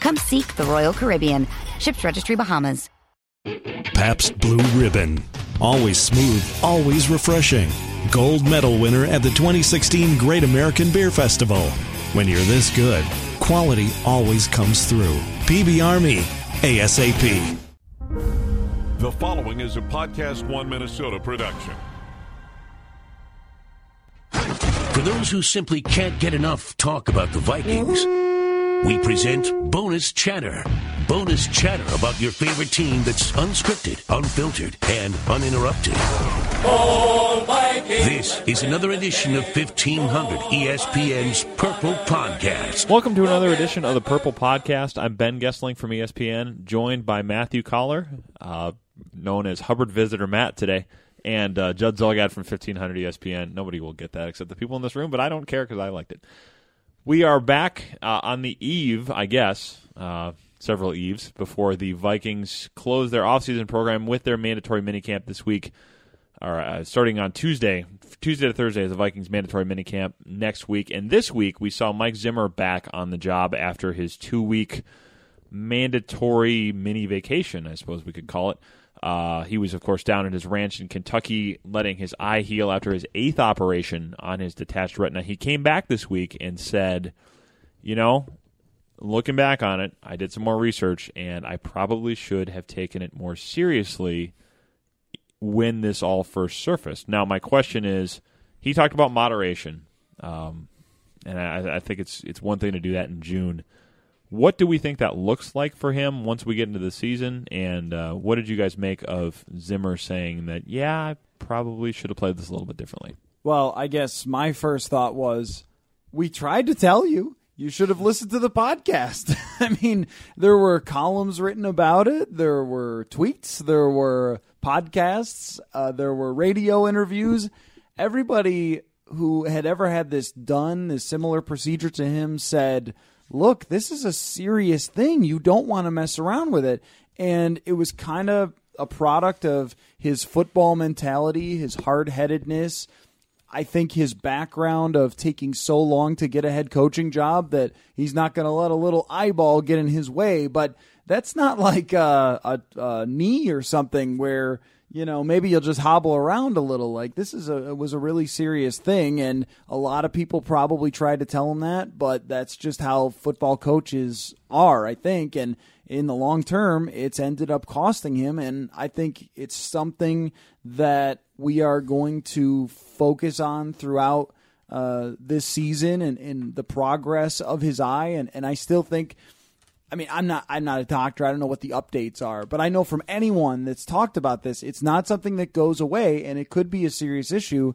Come seek the Royal Caribbean. Ships Registry Bahamas. Pabst Blue Ribbon. Always smooth, always refreshing. Gold medal winner at the 2016 Great American Beer Festival. When you're this good, quality always comes through. PBR me, ASAP. The following is a Podcast One Minnesota production. For those who simply can't get enough talk about the Vikings, we present Bonus Chatter. Bonus chatter about your favorite team that's unscripted, unfiltered, and uninterrupted. This is another edition of 1500 ESPN's Purple Podcast. Welcome to another edition of the Purple Podcast. I'm Ben Goessling from ESPN, joined by Matthew Coller, uh, known as Hubbard Visitor Matt today, and uh, Judd Zulgad from 1500 ESPN. Nobody will get that except the people in this room, but I don't care because I liked it. We are back uh, on the eve, I guess, uh, several eves before the Vikings close their offseason program with their mandatory minicamp this week, or uh, starting on Tuesday. Tuesday to Thursday is the Vikings mandatory minicamp next week. And this week, we saw Mike Zimmer back on the job after his two week mandatory mini vacation, I suppose we could call it. Uh, he was, of course, down at his ranch in Kentucky, letting his eye heal after his eighth operation on his detached retina. He came back this week and said, You know, looking back on it, I did some more research, and I probably should have taken it more seriously when this all first surfaced. Now, my question is he talked about moderation, um, and I, I think it's it's one thing to do that in June. What do we think that looks like for him once we get into the season? And uh, what did you guys make of Zimmer saying that, yeah, I probably should have played this a little bit differently? Well, I guess my first thought was we tried to tell you. You should have listened to the podcast. I mean, there were columns written about it, there were tweets, there were podcasts, uh, there were radio interviews. Everybody who had ever had this done, this similar procedure to him, said, Look, this is a serious thing. You don't want to mess around with it. And it was kind of a product of his football mentality, his hard headedness. I think his background of taking so long to get a head coaching job that he's not going to let a little eyeball get in his way. But that's not like a, a, a knee or something where you know maybe you'll just hobble around a little. Like this is a was a really serious thing, and a lot of people probably tried to tell him that, but that's just how football coaches are, I think, and in the long term, it's ended up costing him. And I think it's something that we are going to focus on throughout uh, this season and, and the progress of his eye. And, and I still think, I mean, I'm not I'm not a doctor. I don't know what the updates are, but I know from anyone that's talked about this, it's not something that goes away, and it could be a serious issue.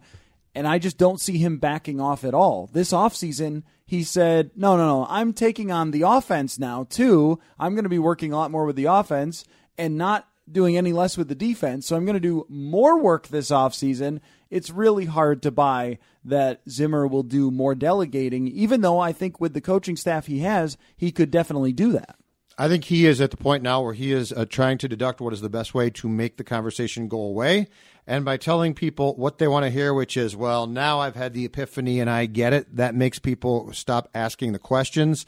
And I just don't see him backing off at all. This offseason, he said, no, no, no, I'm taking on the offense now, too. I'm going to be working a lot more with the offense and not doing any less with the defense. So I'm going to do more work this offseason. It's really hard to buy that Zimmer will do more delegating, even though I think with the coaching staff he has, he could definitely do that. I think he is at the point now where he is uh, trying to deduct what is the best way to make the conversation go away. And by telling people what they want to hear, which is, well, now I've had the epiphany and I get it, that makes people stop asking the questions.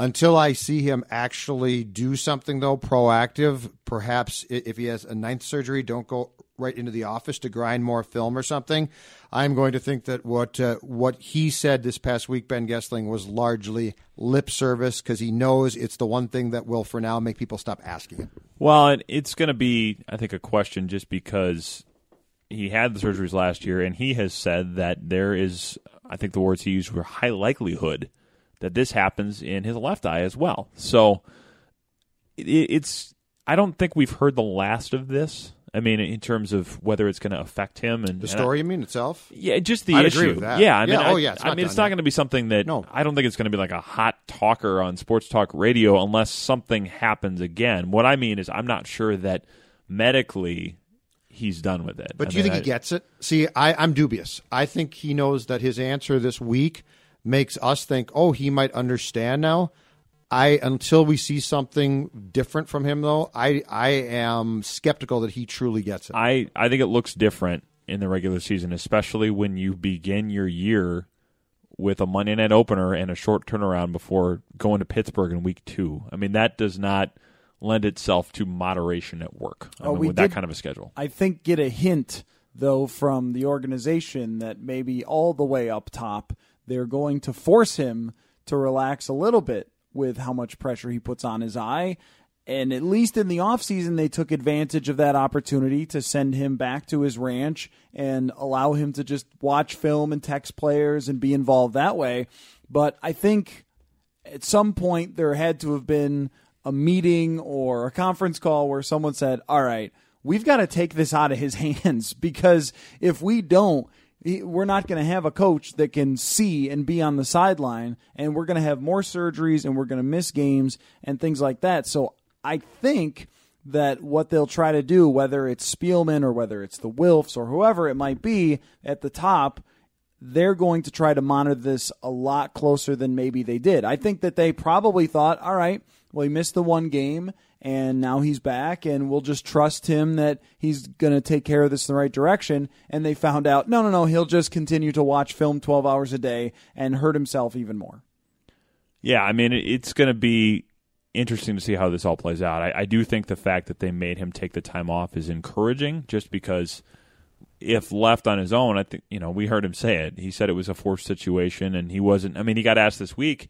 Until I see him actually do something, though, proactive, perhaps if he has a ninth surgery, don't go right into the office to grind more film or something. I'm going to think that what uh, what he said this past week, Ben Goessling, was largely lip service because he knows it's the one thing that will, for now, make people stop asking him. Well, it's going to be, I think, a question just because he had the surgeries last year, and he has said that there is, I think the words he used were high likelihood that this happens in his left eye as well. So it's, I don't think we've heard the last of this. I mean, in terms of whether it's going to affect him and The and I- you mean itself? yeah, just the I'd issue. agree with that. Yeah, I mean, Yeah, oh, yeah, it's I not mean, it's not going to be something that No. I don't think it's going to be like a hot talker on sports talk radio unless something happens again. What I mean is, I'm not sure that medically he's done with it. But I do you mean, think he gets it? See, I, I'm dubious. I think he knows that his answer this week makes us think, oh, he might understand now. I until we see something different from him, though, I I am skeptical that he truly gets it. I I think it looks different in the regular season, especially when you begin your year with a Monday night opener and a short turnaround before going to Pittsburgh in week two. I mean, that does not lend itself to moderation at work. I Oh, mean, we with that kind of a schedule. I think get a hint though from the organization that maybe all the way up top they're going to force him to relax a little bit with how much pressure he puts on his eye. And at least in the offseason they took advantage of that opportunity to send him back to his ranch and allow him to just watch film and text players and be involved that way. But I think at some point there had to have been a meeting or a conference call where someone said, "All right, we've got to take this out of his hands because if we don't, we're not going to have a coach that can see and be on the sideline, and we're going to have more surgeries and we're going to miss games and things like that." So I think that what they'll try to do, whether it's Spielman or whether it's the Wilfs or whoever it might be at the top, they're going to try to monitor this a lot closer than maybe they did. I think that they probably thought, all right, well, he missed the one game and now he's back and we'll just trust him that he's going to take care of this in the right direction. And they found out, no, no, no, he'll just continue to watch film 12 hours a day and hurt himself even more. Yeah, I mean, it's going to be interesting to see how this all plays out. I, I do think the fact that they made him take the time off is encouraging, just because if left on his own, I think you know we heard him say it. He said it was a forced situation, and he wasn't. I mean, he got asked this week,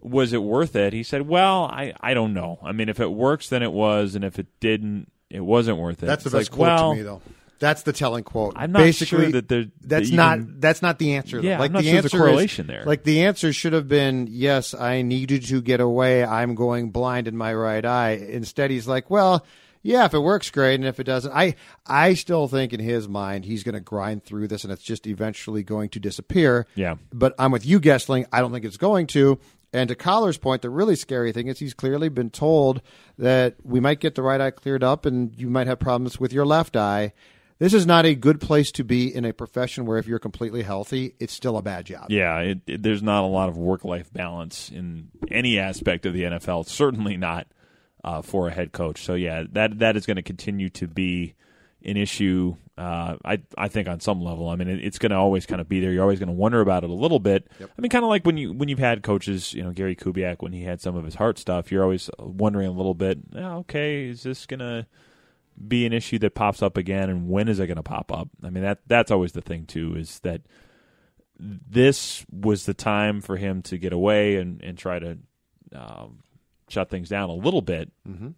was it worth it? He said, "Well, I I don't know. I mean, if it works, then it was, and if it didn't, it wasn't worth it." That's the It's best like, quote well, to me, though. That's the telling quote. I'm not Basically, sure that there- that's you not can- that's not the answer. though. Yeah, I'm like not the sure answer correlation is, there. Like the answer should have been yes. I needed to get away. I'm going blind in my right eye. Instead, he's like, well. Yeah, if it works, great, and if it doesn't, I I still think in his mind he's going to grind through this, and it's just eventually going to disappear. Yeah. but I'm with you, Goessling. I don't think it's going to. And to Coller's point, the really scary thing is he's clearly been told that we might get the right eye cleared up, and you might have problems with your left eye. This is not a good place to be in a profession where if you're completely healthy, it's still a bad job. Yeah, it, it- there's not a lot of work life balance in any aspect of the NFL. Certainly not uh, for a head coach. So yeah, that that is going to continue to be an issue. Uh, I I think on some level. I mean, it, it's going to always kind of be there. You're always going to wonder about it a little bit. I mean, kind of like when you when you've had coaches, you know, Gary Kubiak when he had some of his heart stuff. You're always wondering a little bit. "Oh, okay, is this going to be an issue that pops up again, and when is it going to pop up? I mean, that that's always the thing too. Is that this was the time for him to get away and, and try to um, shut things down a little bit. Mm-hmm.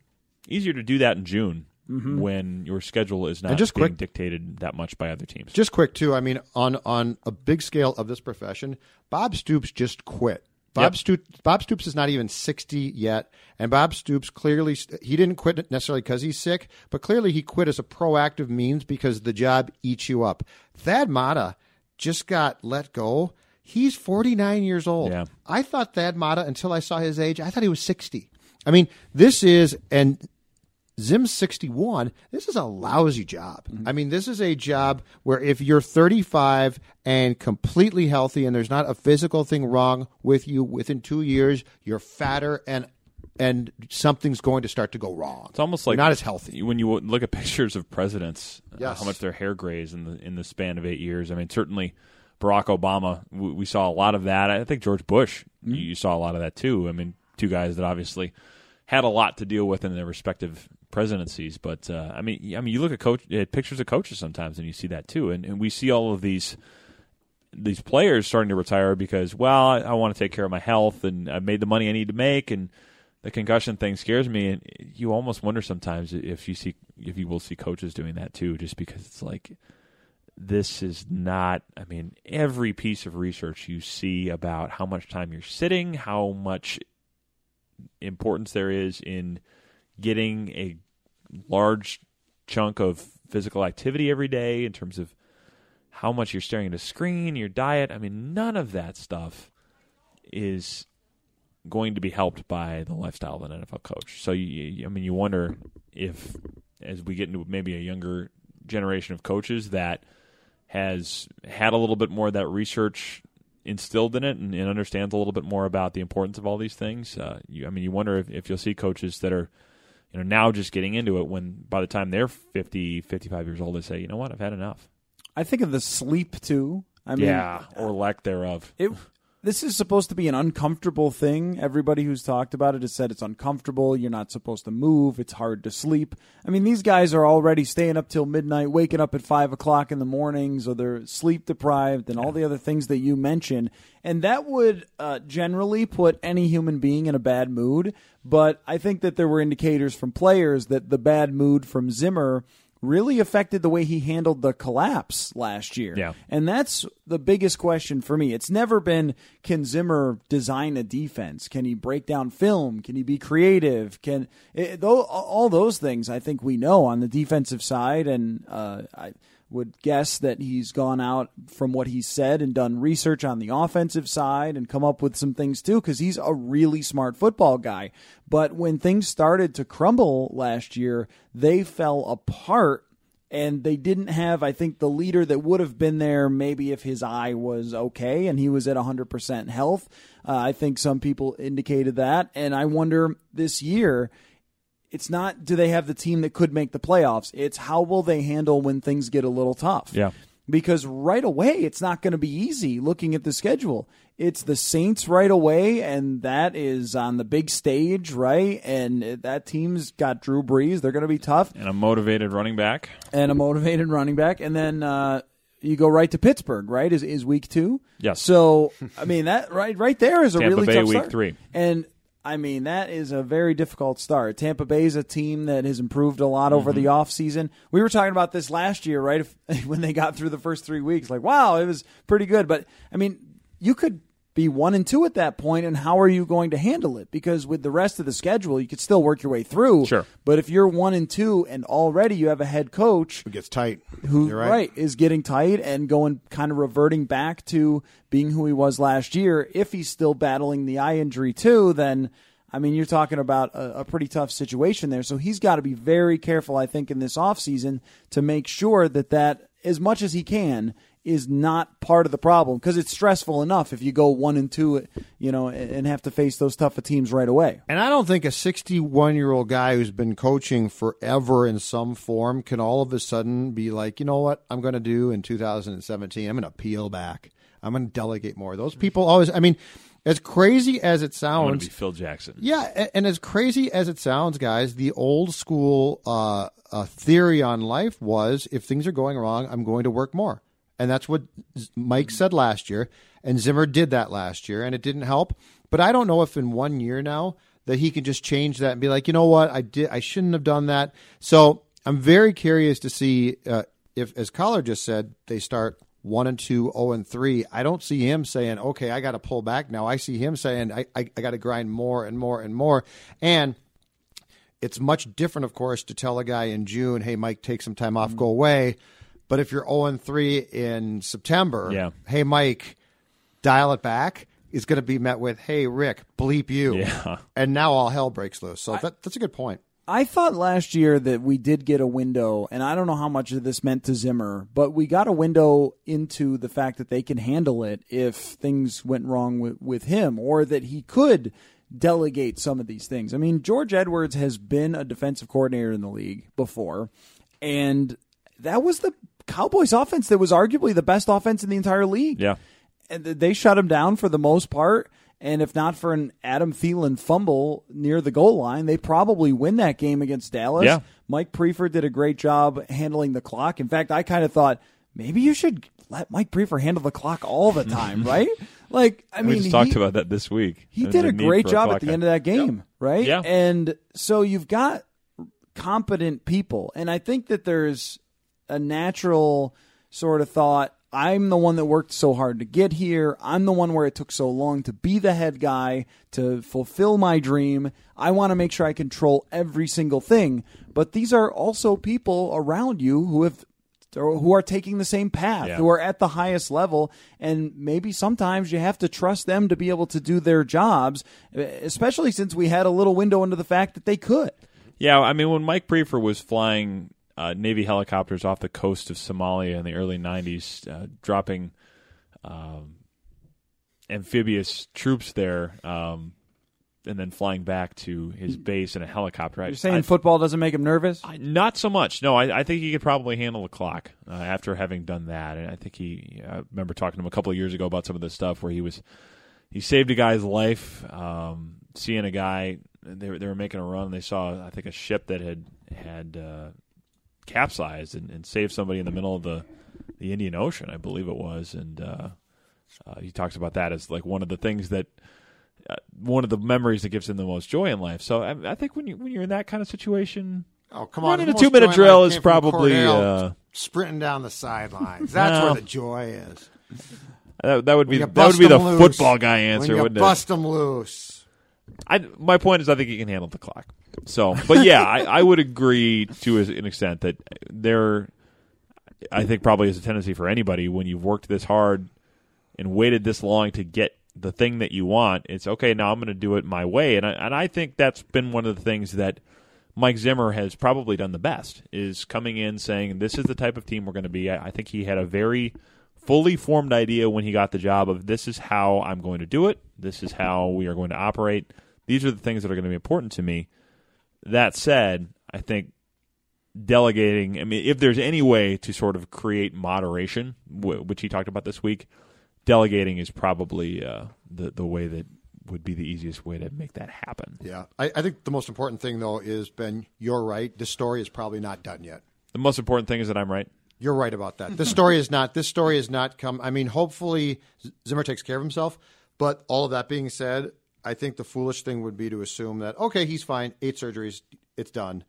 Easier to do that in June Mm-hmm. when your schedule is not And just being quick- dictated that much by other teams. Just quick too. I mean, on on a big scale of this profession, Bob Stoops just quit. Bob Yep. Stoops Bob Stoops is not even sixty yet, and Bob Stoops clearly he didn't quit necessarily because he's sick, but clearly he quit as a proactive means because the job eats you up. Thad Matta just got let go. He's forty nine years old. Yeah. I thought Thad Matta until I saw his age. I thought he was sixty. I mean, this is and Zim's 61. This is a lousy job. I mean, this is a job where if you're 35 and completely healthy and there's not a physical thing wrong with you within 2 years, you're fatter and and something's going to start to go wrong. It's almost You're like not as healthy. when you look at pictures of presidents, uh, how much their hair grays in the in the span of eight years. I mean, certainly Barack Obama, we, we saw a lot of that. I think George Bush, Mm-hmm. you, you saw a lot of that too. I mean, two guys that obviously had a lot to deal with in their respective presidencies. But uh, I mean, I mean, you look at coach at pictures of coaches sometimes, and you see that too. And, and we see all of these these players starting to retire because, well, I, I want to take care of my health, and I've made the money I need to make, and the concussion thing scares me. And you almost wonder sometimes if you see if you will see coaches doing that too, just because it's like this is not i mean every piece of research you see about how much time you're sitting how much importance there is in getting a large chunk of physical activity every day in terms of how much you're staring at a screen, your diet. I mean, none of that stuff is going to be helped by the lifestyle of an NFL coach. So, you, I mean, you wonder if, as we get into maybe a younger generation of coaches that has had a little bit more of that research instilled in it and, and, understands a little bit more about the importance of all these things. Uh, you, I mean, you wonder if, if you'll see coaches that are, you know, now just getting into it when by the time they're 50, 55 years old, they say, you know what, I've had enough. I think of the sleep too. I mean, yeah, or lack thereof. It this is supposed to be an uncomfortable thing. Everybody who's talked about it has said it's uncomfortable. You're not supposed to move. It's hard to sleep. I mean, these guys are already staying up till midnight, waking up at five o'clock in the mornings, or they're sleep deprived, and all the other things that you mentioned. And that would uh, generally put any human being in a bad mood. But I think that there were indicators from players that the bad mood from Zimmer really affected the way he handled the collapse last year. Yeah. And that's the biggest question for me. It's never been can Zimmer design a defense? Can he break down film? Can he be creative? Can it, though all those things I think we know on the defensive side and uh, I would guess that he's gone out from what he said and done research on the offensive side and come up with some things too because he's a really smart football guy. But when things started to crumble last year, they fell apart and they didn't have, I think, the leader that would have been there maybe if his eye was okay and he was at 100% health. Uh, I think some people indicated that. And I wonder this year it's not do they have the team that could make the playoffs? It's how will they handle when things get a little tough? Yeah. Because right away it's not going to be easy looking at the schedule. It's the Saints right away and that is on the big stage, right? And that team's got Drew Brees, they're going to be tough. And a motivated running back. And a motivated running back and then uh, you go right to Pittsburgh, right? Is is week 2? Yes. So, I mean that right right there is a Tampa really Bay tough week start. 3. And I mean, that is a very difficult start. Tampa Bay is a team that has improved a lot over the mm-hmm. offseason. We were talking about this last year, right? If, when they got through the first three weeks, like, wow, it was pretty good. But, I mean, you could be one and two at that point, and how are you going to handle it? Because with the rest of the schedule, you could still work your way through. Sure. But if you're one and two, and already you have a head coach who gets tight. who You're right. is getting tight and going kind of reverting back to being who he was last year. If he's still battling the eye injury too, then I mean you're talking about a, a pretty tough situation there. So he's got to be very careful, I think, in this offseason to make sure that that as much as he can is not part of the problem because it's stressful enough if you go one and two, you know, and have to face those tougher teams right away. And I don't think a 61 year old guy who's been coaching forever in some form can all of a sudden be like, you know what, I'm going to do in 2017? I'm going to peel back. I'm going to delegate more. Those people always, I mean, as crazy as it sounds, be Phil Jackson. yeah, and as crazy as it sounds, guys, the old school uh, uh, theory on life was if things are going wrong, I'm going to work more. And that's what Mike said last year. And Zimmer did that last year, and it didn't help. But I don't know if in one year now that he can just change that and be like, you know what, I did, I shouldn't have done that. So I'm very curious to see uh, if, as Coller just said, they start one and two, zero and three. I don't see him saying, okay, I got to pull back now. I see him saying, I, I, I got to grind more and more and more. And it's much different, of course, to tell a guy in June, hey, Mike, take some time off, go away. But if you're 0 3 in September, Yeah. hey, Mike, dial it back, is going to be met with, hey, Rick, bleep you. Yeah. And now all hell breaks loose. So that, that's a good point. I thought last year that we did get a window, and I don't know how much of this meant to Zimmer, but we got a window into the fact that they can handle it if things went wrong with, with him, or that he could delegate some of these things. I mean, George Edwards has been a defensive coordinator in the league before, and that was the Cowboys offense that was arguably the best offense in the entire league Yeah. and they shut him down for the most part. And if not for an Adam Thielen fumble near the goal line, they probably win that game against Dallas. Yeah. Mike Priefer did a great job handling the clock. In fact, I kind of thought maybe you should let Mike Priefer handle the clock all the time, right? Like, I we mean, just talked he- about that this week. he uh, did a great job at the end of that game, right? Yeah. And so you've got competent people. And I think that there's a natural sort of thought I'm the one that worked so hard to get here. I'm the one where it took so long to be the head guy, to fulfill my dream. I want to make sure I control every single thing. But these are also people around you who have who are taking the same path, Yeah. who are at the highest level, and maybe sometimes you have to trust them to be able to do their jobs, especially since we had a little window into the fact that they could. Yeah, I mean, when Mike Priefer was flying uh, Navy helicopters off the coast of Somalia in the early '90s, uh, dropping um, amphibious troops there, um, and then flying back to his base in a helicopter. You're saying I- football doesn't make him nervous? I- Not so much. No, I, I think he could probably handle the clock uh, after having done that. And I think he. I remember talking to him a couple of years ago about some of this stuff where he was he saved a guy's life. Um, seeing a guy, they were, they were making a run. They saw I think a ship that had had uh, capsized and, and saved somebody in the middle of the the Indian Ocean, I believe it was. And uh, uh, he talks about that as like one of the things that. Uh, one of the memories that gives him the most joy in life. So I, I think when you when you're in that kind of situation, Oh, come on. Running a two-minute drill is probably, Cordell, uh, sprinting down the sidelines. That's No. where the joy is. That, that would be that would be the loose. football guy answer, when you wouldn't it bust them loose. I, my point is, I think he can handle the clock. So, but yeah, I, I would agree to an extent that there, I think probably is a tendency for anybody when you've worked this hard and waited this long to get the thing that you want. It's okay. Now I'm going to do it my way, and I, and I think that's been one of the things that Mike Zimmer has probably done the best is coming in saying this is the type of team we're going to be. I, I think he had a very fully formed idea when he got the job of this is how I'm going to do it. This is how we are going to operate. These are the things that are going to be important to me. That said, I think delegating. I mean, if there's any way to sort of create moderation, which he talked about this week, delegating is probably uh, the the way that would be the easiest way to make that happen. Yeah. I, I think the most important thing, though, is, Ben, you're right. This story is probably not done yet. The most important thing is that I'm right. You're right about that. This story is not. This story is not come. I mean, hopefully Zimmer takes care of himself. But all of that being said, I think the foolish thing would be to assume that okay, he's fine. Eight surgeries, it's done.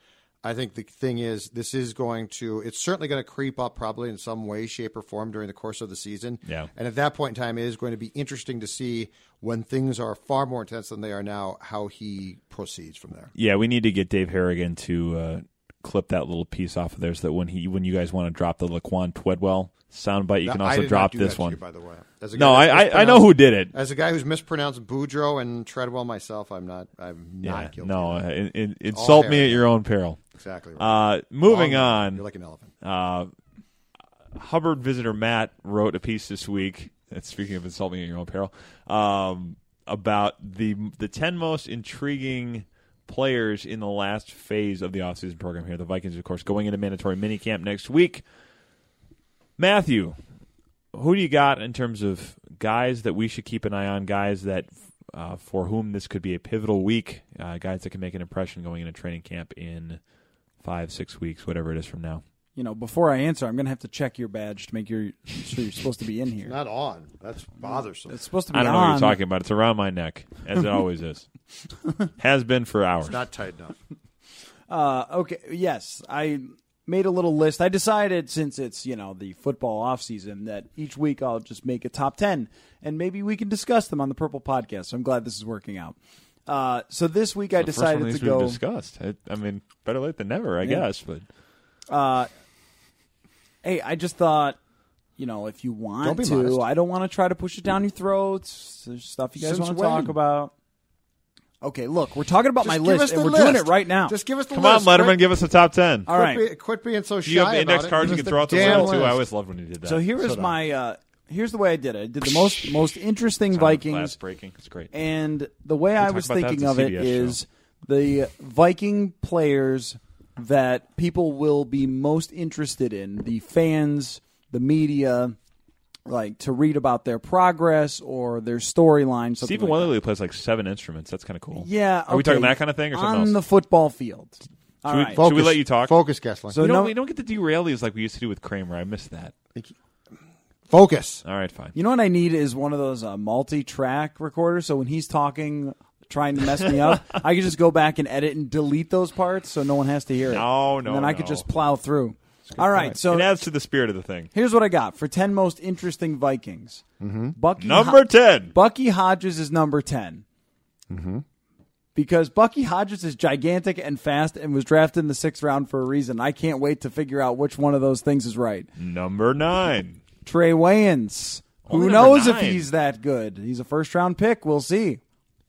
I think the thing is, this is going to. It's certainly going to creep up, probably in some way, shape, or form during the course of the season. Yeah. And at that point in time, it is going to be interesting to see when things are far more intense than they are now, how he proceeds from there. Yeah, we need to get Dave Harrigan to uh, clip that little piece off of there so that when he when you guys want to drop the Laquan Twedwell soundbite, you can also drop this one. you, by the way. No, I, I I know who did it. As a guy who's mispronounced Boudreau and Treadwell myself, I'm not. I'm not Yeah, guilty. no, in- in- insult me at your own peril. exactly. Right. Uh, moving Long on, You're like an elephant. uh, Hubbard visitor Matt wrote a piece this week. Speaking of insulting at your own peril, um, about the the ten most intriguing players in the last phase of the offseason program here. The Vikings, of course, going into mandatory minicamp next week. Matthew, who do you got in terms of guys that we should keep an eye on? Guys that uh, for whom this could be a pivotal week. Uh, guys that can make an impression going into training camp in five, six weeks, whatever it is from now. You know, before I answer, I'm going to have to check your badge to make your sure you're supposed to be in here. Not on. That's bothersome. It's supposed to be I don't know on. what you're talking about. It's around my neck, as it always is. Has been for hours. It's not tight enough. Uh, okay, yes, I made a little list. I decided since it's you know the football off season that each week I'll just make a top ten, and maybe we can discuss them on the Purple Podcast. So I'm glad this is working out. Uh, so this week I The first one of decided these to we've go. discussed. I, I mean, better late than never, I Yeah. guess. But Uh, hey, I just thought. You know, if you want Don't be to, modest. I don't want to try to push it down your throats. There's stuff you guys Since want to when? talk about. Okay, look, we're talking about Just my give list, us the and we're doing list. it right now. Just give us the come on, list. Letterman, Quit- give us a top ten. All right. Quit, be- quit being so shy. Do you have index about it. cards you Give can us throw the out the damn wall too? I list. always loved when you did that. So here is So do my uh, here's the way I did it. I did the most most interesting Sound Vikings, glass breaking. It's great. and the way I talk was about that thinking at of the it CBS is the Viking players that people will be most interested in, the fans, the media, like to read about their progress or their storyline. something Stephen like. Weatherly plays like seven instruments. That's kind of cool. Yeah, Are we talking that kind of thing or something on else? the football field? All Should we- right. Should we let you talk? Focus, Kessler. So we, no- don't, we don't get to derail these like we used to do with Kramer. I missed that. Focus. All right, fine. You know what I need is one of those uh, multi-track recorders. So when he's talking, trying to mess me up, I can just go back and edit and delete those parts, so no one has to hear it. No, no, And then I no. could just plow through. All right, so it adds to the spirit of the thing. here's what I got for ten most interesting Vikings. Mm-hmm. Bucky Number Ho- 10. Bucky Hodges is number 10 Mm-hmm. Because Bucky Hodges is gigantic and fast and was drafted in the sixth round for a reason. I can't wait to figure out which one of those things is right. Number 9. Trae Waynes. Who Only number knows if nine. he's that good? He's a first round pick. We'll see.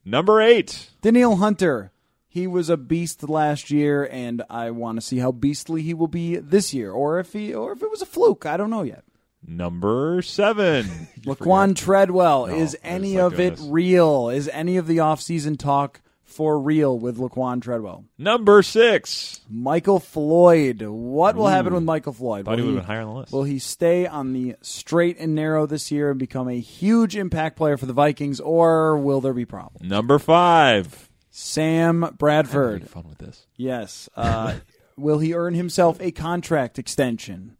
Number 8. Danielle Hunter. He was a beast last year, and I want to see how beastly he will be this year, or if he, or if it was a fluke. I don't know yet. Number 7. Laquan Treadwell. is any of it real? Is any of the offseason talk for real with Laquan Treadwell? Number 6. Michael Floyd. What will happen with Michael Floyd? Thought he Will would have higher on the list. Will he stay on the straight and narrow this year and become a huge impact player for the Vikings, or will there be problems? Number 5. Sam Bradford. Fun with this. Yes. Uh, will he earn himself a contract extension?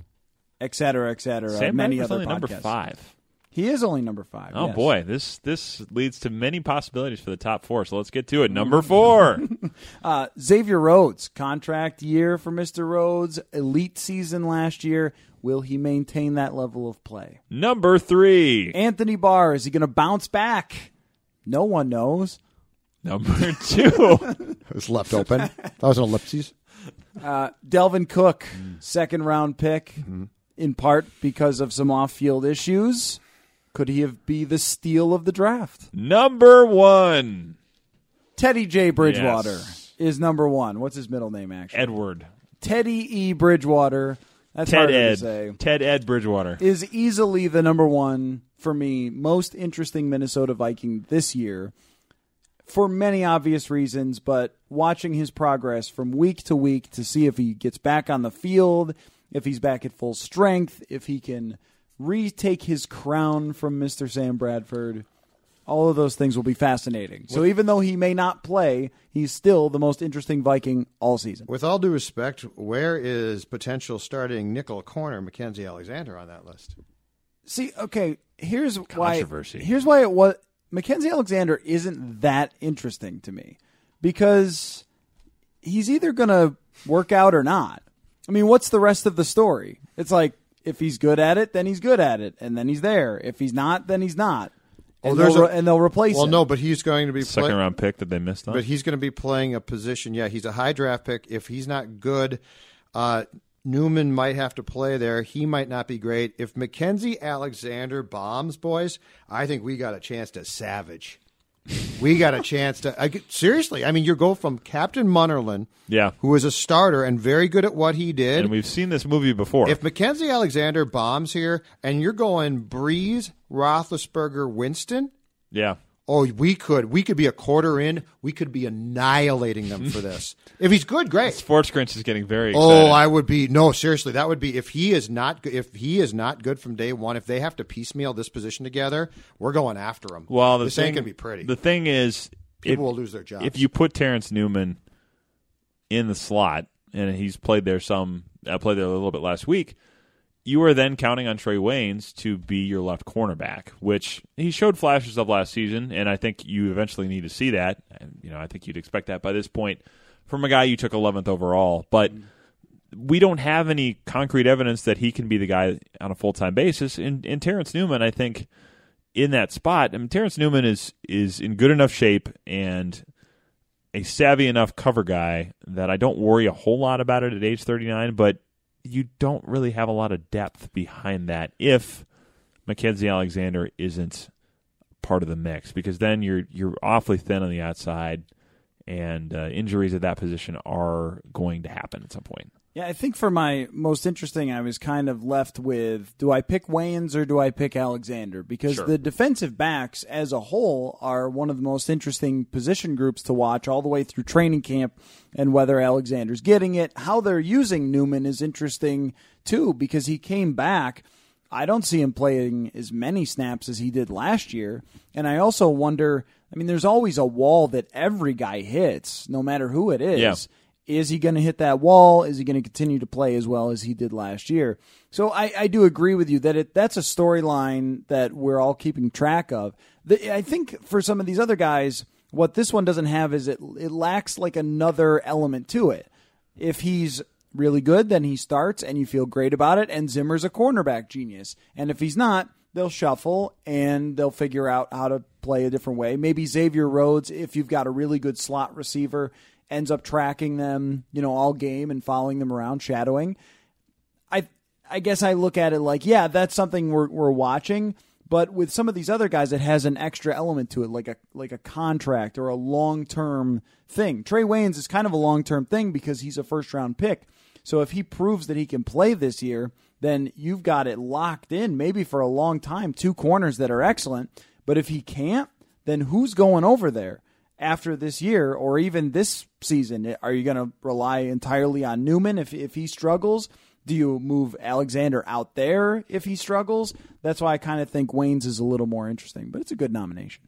Et cetera, et cetera. Sam many Bradford's other only number podcasts. 5. He is only number five. Oh yes. boy, this this leads to many possibilities for the top 4. So let's get to it. Number 4. Uh, Xavier Rhodes, contract year for Mr. Rhodes, elite season last year. Will he maintain that level of play? Number 3. Anthony Barr, is he going to bounce back? No one knows. Number 2. It was left open. that was an ellipses. Dalvin Cook, Mm. second round pick, Mm-hmm. in part because of some off field issues. Could he have be the steal of the draft? Number 1. Teddy J. Bridgewater Yes. is number one. What's his middle name, actually? Edward. Teddy E. Bridgewater. That's Ted harder to Ed. say. Ted Ed Bridgewater. Is easily the number one for me, most interesting Minnesota Viking this year for many obvious reasons, but watching his progress from week to week to see if he gets back on the field, if he's back at full strength, if he can retake his crown from Mr. Sam Bradford. All of those things will be fascinating. So even though he may not play, he's still the most interesting Viking all season. With all due respect, where is potential starting nickel corner Mackenzie Alexander on that list? See, okay, here's why. Controversy. Here's why it was Mackenzie Alexander isn't that interesting to me because he's either going to work out or not. I mean, what's the rest of the story? It's like if he's good at it, then he's good at it, and then he's there. If he's not, then he's not. And, Oh, they'll, a- and they'll replace him Well, him. no, but he's going to be Second play- round pick that they missed on. But he's going to be playing a position. Yeah, he's a high draft pick. If he's not good, uh, Newman might have to play there. He might not be great. If Mackenzie Alexander bombs, boys, I think we got a chance to savage. We got a chance to I, seriously. I mean, you go from Captain Munnerlyn, Yeah. who was a starter and very good at what he did. and we've seen this movie before. If Mackenzie Alexander bombs here, and you're going Brees, Roethlisberger, Winston, yeah. Oh, we could we could be a quarter in. We could be annihilating them for this. if he's good, great. Sports Grinch is getting very oh, excited. Oh, I would be no seriously. That would be if he is not if he is not good from day one. If they have to piecemeal this position together, we're going after him. well, the this thing, ain't gonna be pretty. The thing is, People if, will lose their jobs. if you put Terrence Newman in the slot, and he's played there some, I played there a little bit last week. You are then counting on Trae Waynes to be your left cornerback, which he showed flashes of last season, and I think you eventually need to see that. And you know, I think you'd expect that by this point from a guy you took 11th overall, but. we don't have any concrete evidence that he can be the guy on a full time basis. And, and Terrence Newman, I think, in that spot, I mean, Terrence Newman is is in good enough shape and a savvy enough cover guy that I don't worry a whole lot about it at age 39. But you don't really have a lot of depth behind that if Mackenzie Alexander isn't part of the mix, because then you're you're awfully thin on the outside. And uh, injuries at that position are going to happen at some point. Yeah, I think for my most interesting, I was kind of left with do I pick Waynes or do I pick Alexander? Because Sure. the defensive backs as a whole are one of the most interesting position groups to watch all the way through training camp and whether Alexander's getting it. How they're using Newman is interesting too because he came back I don't see him playing as many snaps as he did last year. And I also wonder I mean, there's always a wall that every guy hits, no matter who it is. Yeah. Is he going to hit that wall? Is he going to continue to play as well as he did last year? So I, I do agree with you that it that's a storyline that we're all keeping track of. The, I think for some of these other guys, what this one doesn't have is it it lacks like another element to it. If he's really good, then he starts and you feel great about it. And Zimmer's a cornerback genius. And if he's not, they'll shuffle and they'll figure out how to play a different way. Maybe Xavier Rhodes, if you've got a really good slot receiver, ends up tracking them, you know, all game and following them around, shadowing. I I guess I look at it like, yeah, that's something we're we're watching. But with some of these other guys, it has an extra element to it, like a like a contract or a long term thing. Trae Waynes is kind of a long term thing because he's a first round pick. So if he proves that he can play this year, then you've got it locked in, maybe for a long time, two corners that are excellent. But if he can't, then who's going over there after this year or even this season? Are you going to rely entirely on Newman if, if he struggles? Do you move Alexander out there if he struggles? That's why I kind of think Waynes is a little more interesting, but it's a good nomination.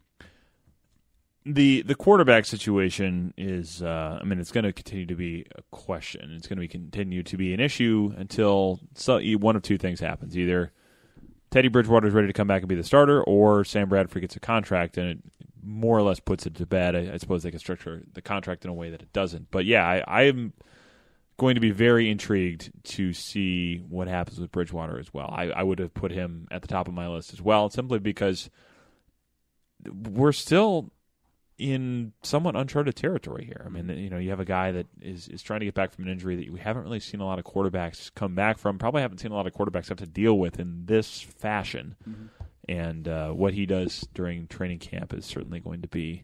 the the quarterback situation is uh, I mean it's going to continue to be a question. It's going to be continue to be an issue until so, one of two things happens: either Teddy Bridgewater is ready to come back and be the starter, or Sam Bradford gets a contract and it more or less puts it to bed. I, I suppose they can structure the contract in a way that it doesn't. But yeah, I, am going to be very intrigued to see what happens with Bridgewater as well. I, I would have put him at the top of my list as well, simply because we're still in somewhat uncharted territory here. I mean, you know, you have a guy that is, is trying to get back from an injury that we haven't really seen a lot of quarterbacks come back from. Probably haven't seen a lot of quarterbacks have to deal with in this fashion. Mm-hmm. And uh, what he does during training camp is certainly going to be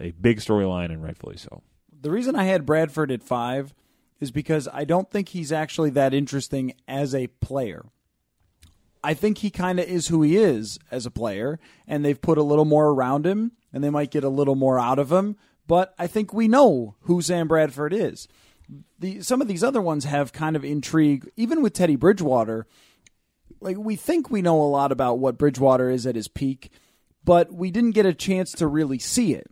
a big storyline, and rightfully so. The reason I had Bradford at five is because I don't think he's actually that interesting as a player. I think he kind of is who he is as a player, and they've put a little more around him, and they might get a little more out of him. But I think we know who Sam Bradford is. The, some of these other ones have kind of intrigue, even with Teddy Bridgewater. Like we think we know a lot about what Bridgewater is at his peak, but we didn't get a chance to really see it.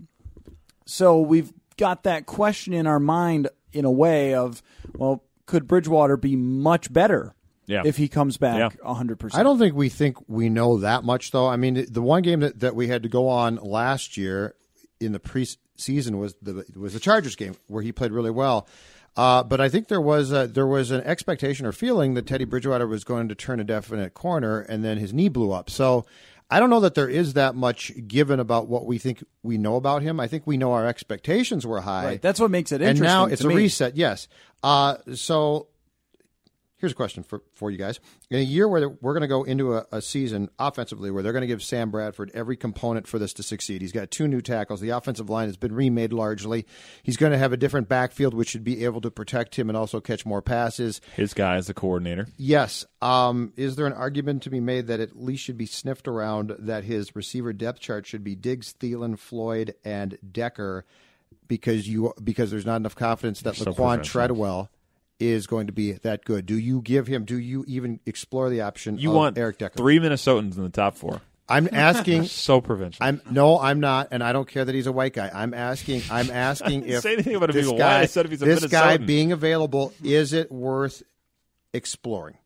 So we've got that question in our mind in a way of, well, could Bridgewater be much better Yeah. if he comes back Yeah. a 100%? I don't think we think we know that much, though. I mean, the one game that, that we had to go on last year in the preseason was the was the Chargers game where he played really well. Uh, but I think there was a, there was an expectation or feeling that Teddy Bridgewater was going to turn a definite corner, and then his knee blew up. So I don't know that there is that much given about what we think we know about him. I think we know our expectations were high. Right. That's what makes it and interesting. now it's a me. reset. Yes. Uh, so here's a question for, for you guys. In a year where we're going to go into a, a season offensively where they're going to give Sam Bradford every component for this to succeed. He's got two new tackles. The offensive line has been remade largely. He's going to have a different backfield, which should be able to protect him and also catch more passes. His guy is the coordinator. Yes. Um, is there an argument to be made that at least should be sniffed around that his receiver depth chart should be Diggs, Thielen, Floyd, and Decker because you because there's not enough confidence that so Laquan professional. Treadwell is going to be that good? Do you give him? Do you even explore the option? You of want Eric Decker? three Minnesotans in the top four. I'm asking. So provincial. I'm no, I'm not, and I don't care that he's a white guy. I'm asking. I'm asking if say anything about him this being guy, white. I said if he's a this guy being available, is it worth exploring?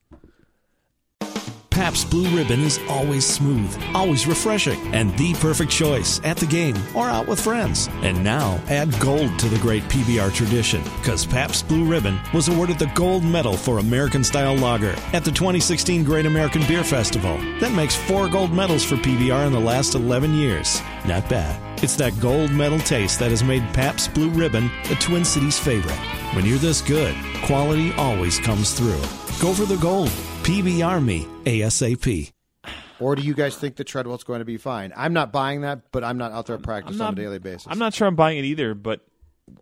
Pabst Blue Ribbon is always smooth, always refreshing, and the perfect choice at the game or out with friends. And now add gold to the great PBR tradition because Pabst Blue Ribbon was awarded the gold medal for American style lager at the 2016 Great American Beer Festival. That makes four gold medals for PBR in the last 11 years. Not bad. It's that gold medal taste that has made Pabst Blue Ribbon a Twin Cities favorite. When you're this good, quality always comes through. Go for the gold. PBR me ASAP. Or do you guys think that Treadwell's going to be fine? I'm not buying that, but I'm not out there at practice on a daily basis. I'm not sure I'm buying it either, but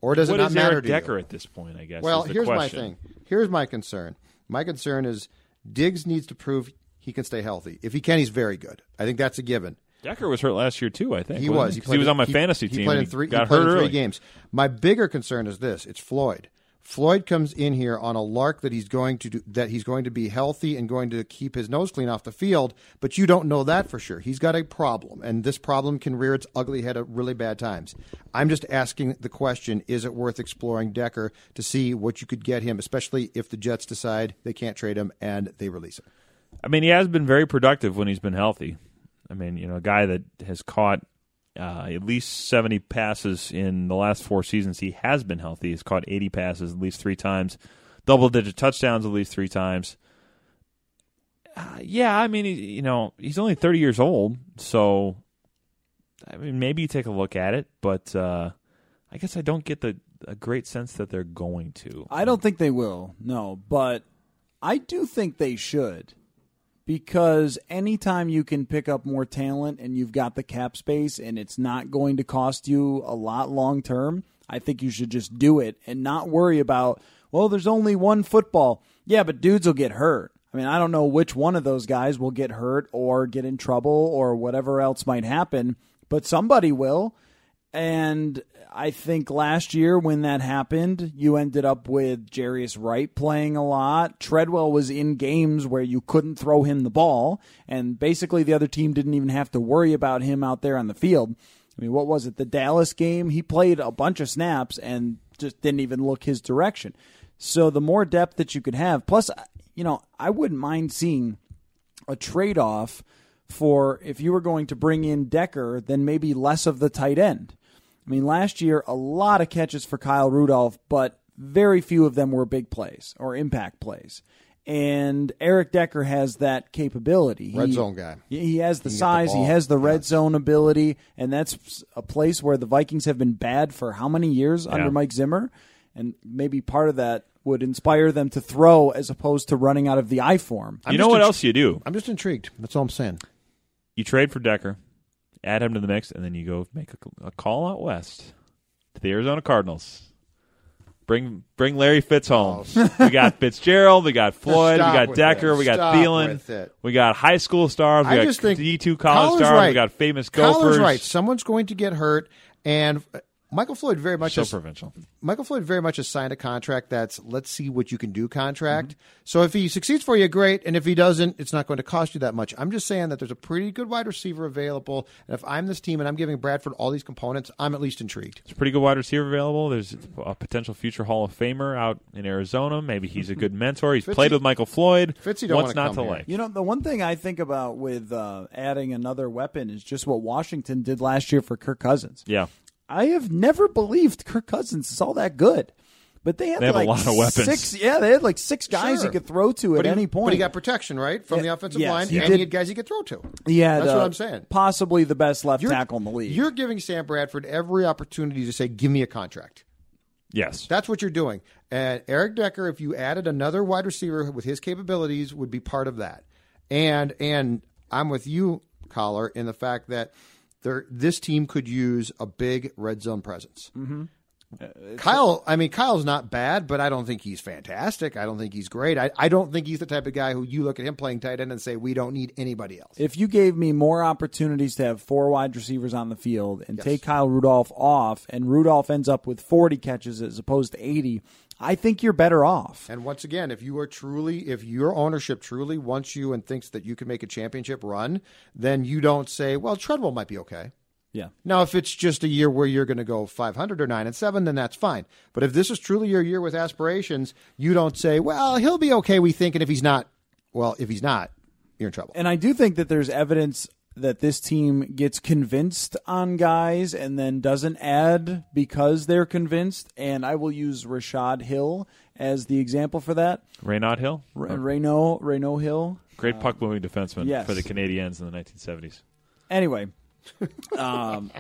Or does what it not is matter Eric to you? Decker at this point? I guess. Well, is the here's my thing. Here's my concern. My concern is Diggs needs to prove he can stay healthy. If he can, he's very good. I think that's a given. Decker was hurt last year too. I think He wasn't was. He, 'Cause he was on my he- fantasy he team. Played and in three. Got he played hurt in three early. games. My bigger concern is this: it's Floyd. Floyd comes in here on a lark that he's going to do, that he's going to be healthy and going to keep his nose clean off the field, but you don't know that for sure. He's got a problem, and this problem can rear its ugly head at really bad times. I'm just asking the question: Is it worth exploring Decker to see what you could get him, especially if the Jets decide they can't trade him and they release him? I mean, he has been very productive when he's been healthy. I mean, you know, a guy that has caught uh, at least 70 passes in the last four seasons. He has been healthy. He's caught 80 passes at least three times, double digit touchdowns at least three times. Uh, yeah, I mean, you know, he's only 30 years old, so I mean, maybe you take a look at it, but uh, I guess I don't get the a great sense that they're going to. I don't think they will, no, but I do think they should because anytime you can pick up more talent and you've got the cap space and it's not going to cost you a lot long term, I think you should just do it and not worry about, well, there's only one football. Yeah, but dudes will get hurt. I mean, I don't know which one of those guys will get hurt or get in trouble or whatever else might happen, but somebody will. And I think last year when that happened, you ended up with Jarius Wright playing a lot. Treadwell was in games where you couldn't throw him the ball, and basically the other team didn't even have to worry about him out there on the field. I mean, what was it? The Dallas game, he played a bunch of snaps and just didn't even look his direction. So the more depth that you could have, plus, you know, I wouldn't mind seeing a trade off for if you were going to bring in Decker, then maybe less of the tight end. I mean, last year, a lot of catches for Kyle Rudolph, but very few of them were big plays or impact plays. And Eric Decker has that capability. Red He- zone guy. He has the He can get the size, he has the red zone ability, and that's a place where the Vikings have been bad for how many years under Mike Zimmer? And maybe part of that would inspire them to throw as opposed to running out of the I form. you know what else you do? I'm just intrigued. That's all I'm saying. You trade for Decker, add him to the mix, and then you go make a, a call out west to the Arizona Cardinals. Bring bring Larry Fitz home. Oh, we got Fitzgerald, we got Floyd, we got Decker, it. we got Stop Thielen, we got high school stars, we I got D two college Collar's stars, right. we got famous Collar's Gophers. right. Someone's going to get hurt, and Michael Floyd very much So has, provincial. Michael Floyd very much has signed a contract that's let's see what you can do contract. Mm-hmm. So if he succeeds for you, great, and if he doesn't, it's not going to cost you that much. I'm just saying that there's a pretty good wide receiver available, and if I'm this team and I'm giving Bradford all these components, I'm at least intrigued. It's a pretty good wide receiver available. There's a potential future Hall of Famer out in Arizona. Maybe he's a good mentor. He's played with Michael Floyd. Fitzy don't What's wanna not come to here. like? You know, the one thing I think about with uh, adding another weapon is just what Washington did last year for Kirk Cousins. Yeah. I have never believed Kirk Cousins is all that good. But they had They have a lot of weapons. Six, yeah, they had like six guys Sure. he could throw to at he, any point. but he got protection right from Yeah, the offensive yes, line, he and did. he had guys he could throw to. Yeah, had, That's what uh, I'm saying. Possibly the best left You're- tackle in the league. You're giving Sam Bradford every opportunity to say, "Give me a contract." Yes. That's what you're doing. And Eric Decker, if you added another wide receiver with his capabilities, would be part of that. And and I'm with you, Coller, in the fact that there this team could use a big red zone presence. Mm-hmm. Kyle, I mean, Kyle's not bad, but I don't think he's fantastic. I don't think he's great. I, I don't think he's the type of guy who you look at him playing tight end and say, we don't need anybody else. if you gave me more opportunities to have four wide receivers on the field and take Kyle Rudolph off, and Rudolph ends up with 40 catches as opposed to 80, I think you're better off. And once again, if you are truly, if your ownership truly wants you and thinks that you can make a championship run, then you don't say, well, Treadwell might be okay. Yeah. Now, if it's just a year where you're going to go 500 or 9 and 7, then that's fine. But if this is truly your year with aspirations, you don't say, well, he'll be okay, we think. And if he's not, well, if he's not, you're in trouble. And I do think that there's evidence that this team gets convinced on guys and then doesn't add because they're convinced. And I will use Rashod Hill as the example for that. Raynaud Hill, R- Reno, Reno Hill. great puck moving defenseman yes. for the Canadiens in the 1970s. Anyway, um,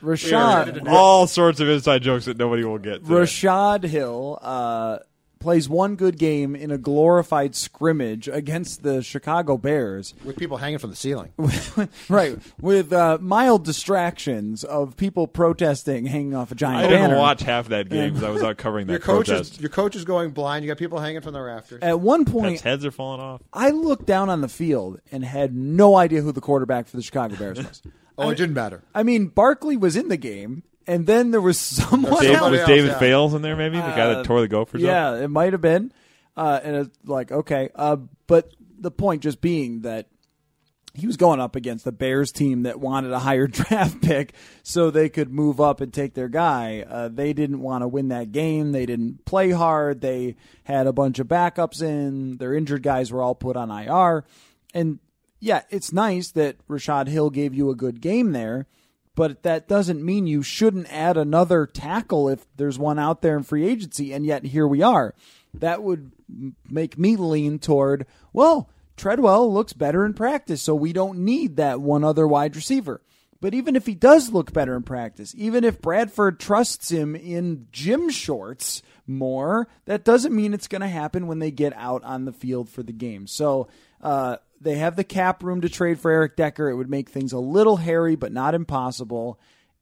Rashod All sorts of inside jokes that nobody will get. today. Rashod Hill uh, plays one good game in a glorified scrimmage against the Chicago Bears. with people hanging from the ceiling. right, with uh, mild distractions of people protesting hanging off a giant I didn't banner. watch half that game because I was out covering that Your coach, protest. is, your coach is going blind. You got people hanging from the rafters. At one Pets' point, heads are falling off. I looked down on the field and had no idea who the quarterback for the Chicago Bears was. oh, it didn't matter. I mean, Barkley was in the game, and then there was someone Dave, else. was David yeah. Fales in there? Maybe the guy that Uh, tore the Gophers. up? Yeah, it might have been. Uh, and it's like, okay. Uh, but the point just being that he was going up against the Bears team that wanted a higher draft pick so they could move up and take their guy. Uh, they didn't want to win that game. They didn't play hard. They had a bunch of backups in. Their injured guys were all put on IR. And yeah, it's nice that Rashod Hill gave you a good game there, but that doesn't mean you shouldn't add another tackle if there's one out there in free agency. And yet here we are. That would make me lean toward, well, Treadwell looks better in practice, so we don't need that one other wide receiver. But even if he does look better in practice, even if Bradford trusts him in gym shorts more, that doesn't mean it's going to happen when they get out on the field for the game. So uh, they have the cap room to trade for Eric Decker. It would make things a little hairy, but not impossible.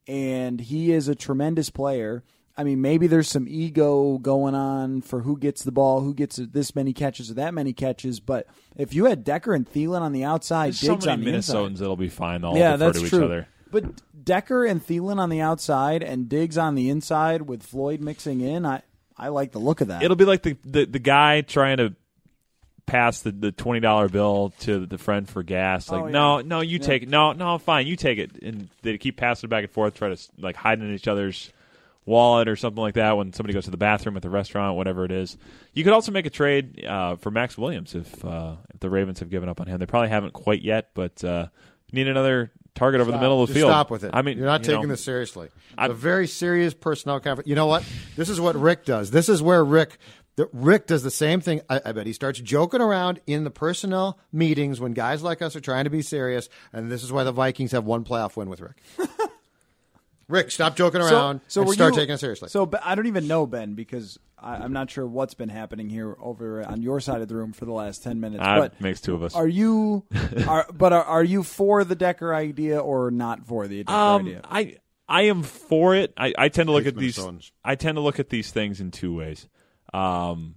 And he is a tremendous player. I mean, maybe there's some ego going on for who gets the ball, who gets this many catches or that many catches. But if you had Decker and Thielen on the outside, There's so many on the inside, Minnesotans that'll be fine. They'll yeah, that's to each true. other. But Decker and Thielen on the outside and Diggs on the inside with Floyd mixing in, I I like the look of that. It'll be like the, the, the guy trying to pass the, the twenty dollar bill to the friend for gas. Like, Oh, yeah. no, no, you take it. No, no, fine, you take it. And they keep passing it back and forth, try to like hide in each other's wallet or something like that when somebody goes to the bathroom at the restaurant, whatever it is. You could also make a trade uh, for Maxx Williams if uh, if the Ravens have given up on him. They probably haven't quite yet, but uh, need another target over the middle of the Just field. Stop with it. I mean, you're not you know, taking this seriously. It's I'm- a very serious personnel conference. You know what? This is what Rick does. This is where Rick. The, Rick does the same thing. I, I bet he starts joking around in the personnel meetings when guys like us are trying to be serious, and this is why the Vikings have one playoff win with Rick. Rick, stop joking around and were start you- taking it seriously. So I don't even know Ben because I, I'm not sure what's been happening here over on your side of the room for the last ten minutes. Ah, but makes two of us. Are you? Are, but are, are you for the Decker idea or not for the Decker Um, idea? I I am for it. I, I tend to look at these. Minnesotans. I tend to look at these things in two ways. Um,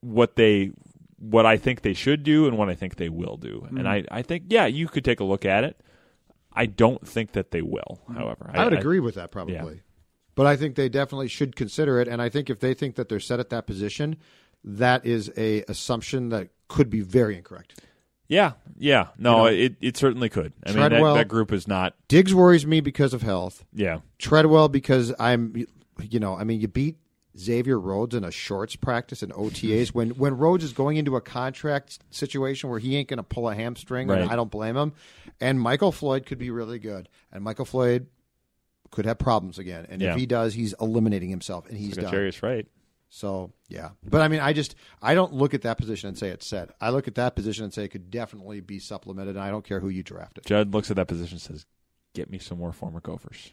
what they, what I think they should do, and what I think they will do. Mm-hmm. And I, I think yeah, you could take a look at it. I don't think that they will. However, Mm-hmm. I would agree with that probably. yeah. But I think they definitely should consider it. And I think if they think that they're set at that position, that is a assumption that could be very incorrect. Yeah, yeah. No, You know, it it certainly could. I mean, that, that group is not. Diggs worries me because of health. Yeah, Treadwell because I'm, you know, I mean, you beat Xavier Rhodes in a shorts practice and OTAs when when Rhodes is going into a contract situation where he ain't going to pull a hamstring, Right. and I don't blame him. And Michael Floyd could be really good, and Michael Floyd could have problems again. And Yeah. if he does, he's eliminating himself, and he's like done. Jarius right. So yeah, but I mean, I just I don't look at that position and say it's set. I look at that position and say it could definitely be supplemented, and I don't care who you drafted. Judd looks at that position and says, "Get me some more former Gophers."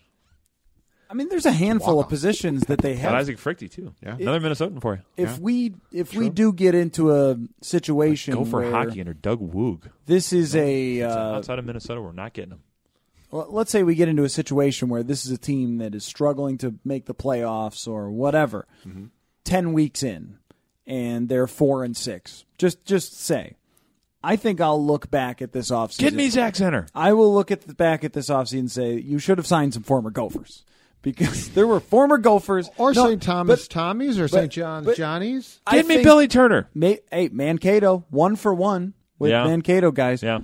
I mean, there's a handful of positions that they Got have. Isaac Fruechte too. Yeah, another Minnesotan for you. if we if we do get into a situation Go for where hockey under Doug Woog. this is a uh, outside of Minnesota, we're not getting him. well, let's say we get into a situation where this is a team that is struggling to make the playoffs or whatever. Mm-hmm. Ten weeks in, and they're four and six. Just just say, I think I'll look back at this offseason. Get me Zach Center. I will look at the back at this offseason and say you should have signed some former Gophers because there were former Gophers Or No, St. Thomas but- Tommies or St. John's but- Johnnies. Give me Billy Turner. May, hey, Mankato, one for one with Yeah. Mankato guys. Yeah,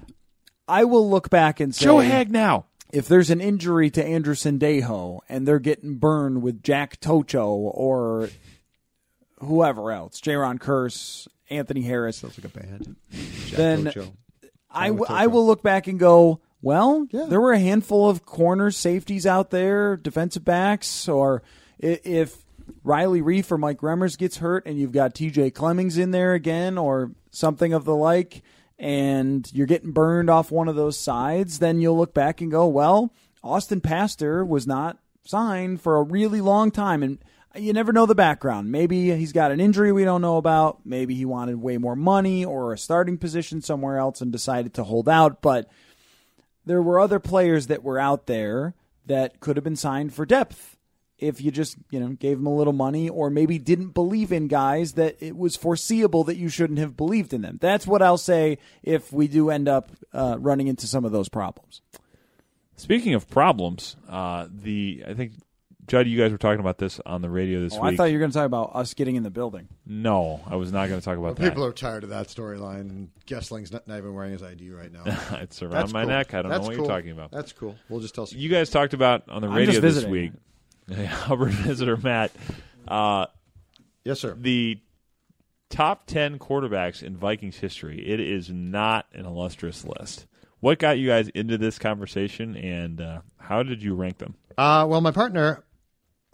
I will look back and say Joe Haeg now. if there's an injury to Andrew Sendejo and they're getting burned with Jack Tocho or whoever else, Jayron Kearse, Anthony Harris, Sounds like a band. then Ocho. I, with w- I will look back and go, well, Yeah. there were a handful of corners, safeties out there, defensive backs, or if Riley Reiff or Mike Remmers gets hurt and you've got TJ Clemmings in there again or something of the like, and you're getting burned off one of those sides, then you'll look back and go, well, Austin Pasztor was not signed for a really long time. And you never know the background. Maybe he's got an injury we don't know about. Maybe he wanted way more money or a starting position somewhere else and decided to hold out. But there were other players that were out there that could have been signed for depth if you just you know gave them a little money or maybe didn't believe in guys that it was foreseeable that you shouldn't have believed in them. That's what I'll say if we do end up uh, running into some of those problems. Speaking of problems, uh, the I think Judd, you guys were talking about this on the radio this Oh, week. I thought you were going to talk about us getting in the building. no, I was not going to talk about that. People are tired of that storyline. and Goessling's not, not even wearing his ID right now. it's around That's my cool. neck. I don't That's know what cool. you're talking about. That's cool. We'll just tell. Some You guys talked about on the I'm radio just this visiting. week. Hubbard visitor Matt, uh, yes, sir. the top ten quarterbacks in Vikings history. It is not an illustrious list. What got you guys into this conversation, and uh, how did you rank them? Uh, well, my partner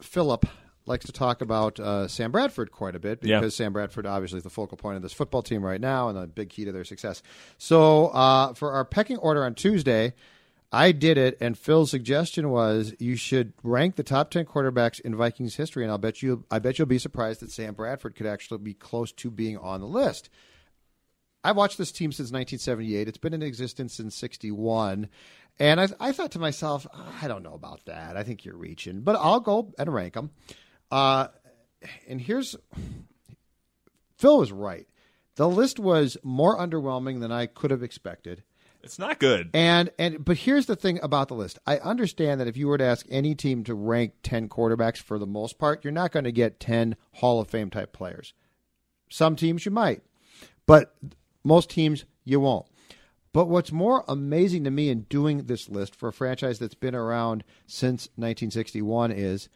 Philip likes to talk about uh, Sam Bradford quite a bit because Yeah. Sam Bradford obviously is the focal point of this football team right now and a big key to their success. So uh, for our pecking order on Tuesday, I did it, and Phil's suggestion was you should rank the top ten quarterbacks in Vikings history, and I'll bet you, I bet you'll be surprised that Sam Bradford could actually be close to being on the list. I've watched this team since 1978. It's been in existence since 61. And I, I thought to myself, I don't know about that. I think you're reaching, but I'll go and rank them. Uh, and here's Phil was right. The list was more underwhelming than I could have expected. It's not good. And and but here's the thing about the list. I understand that if you were to ask any team to rank 10 quarterbacks for the most part, you're not going to get 10 Hall of Fame type players. Some teams you might, but most teams you won't. But what's more amazing to me in doing this list for a franchise that's been around since 1961 is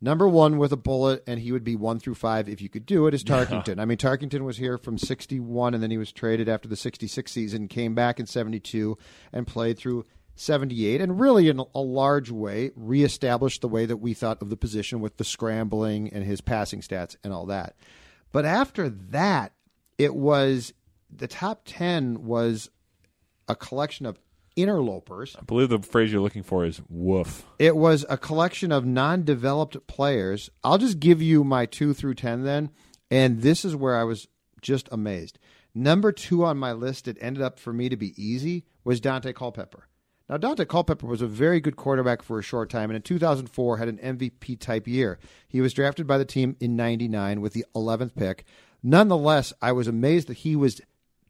number one with a bullet, and he would be one through five if you could do it, is Tarkenton. I mean, Tarkenton was here from 61, and then he was traded after the 66 season, came back in 72, and played through 78, and really, in a large way, reestablished the way that we thought of the position with the scrambling and his passing stats and all that. But after that, it was the top 10 was a collection of interlopers. I believe the phrase you're looking for is "woof." It was a collection of non-developed players. I'll just give you my 2 through 10 then, and this is where I was just amazed. Number 2 on my list it ended up for me to be easy was Daunte Culpepper. Now Daunte Culpepper was a very good quarterback for a short time and in 2004 had an MVP type year. He was drafted by the team in 99 with the 11th pick. Nonetheless, I was amazed that he was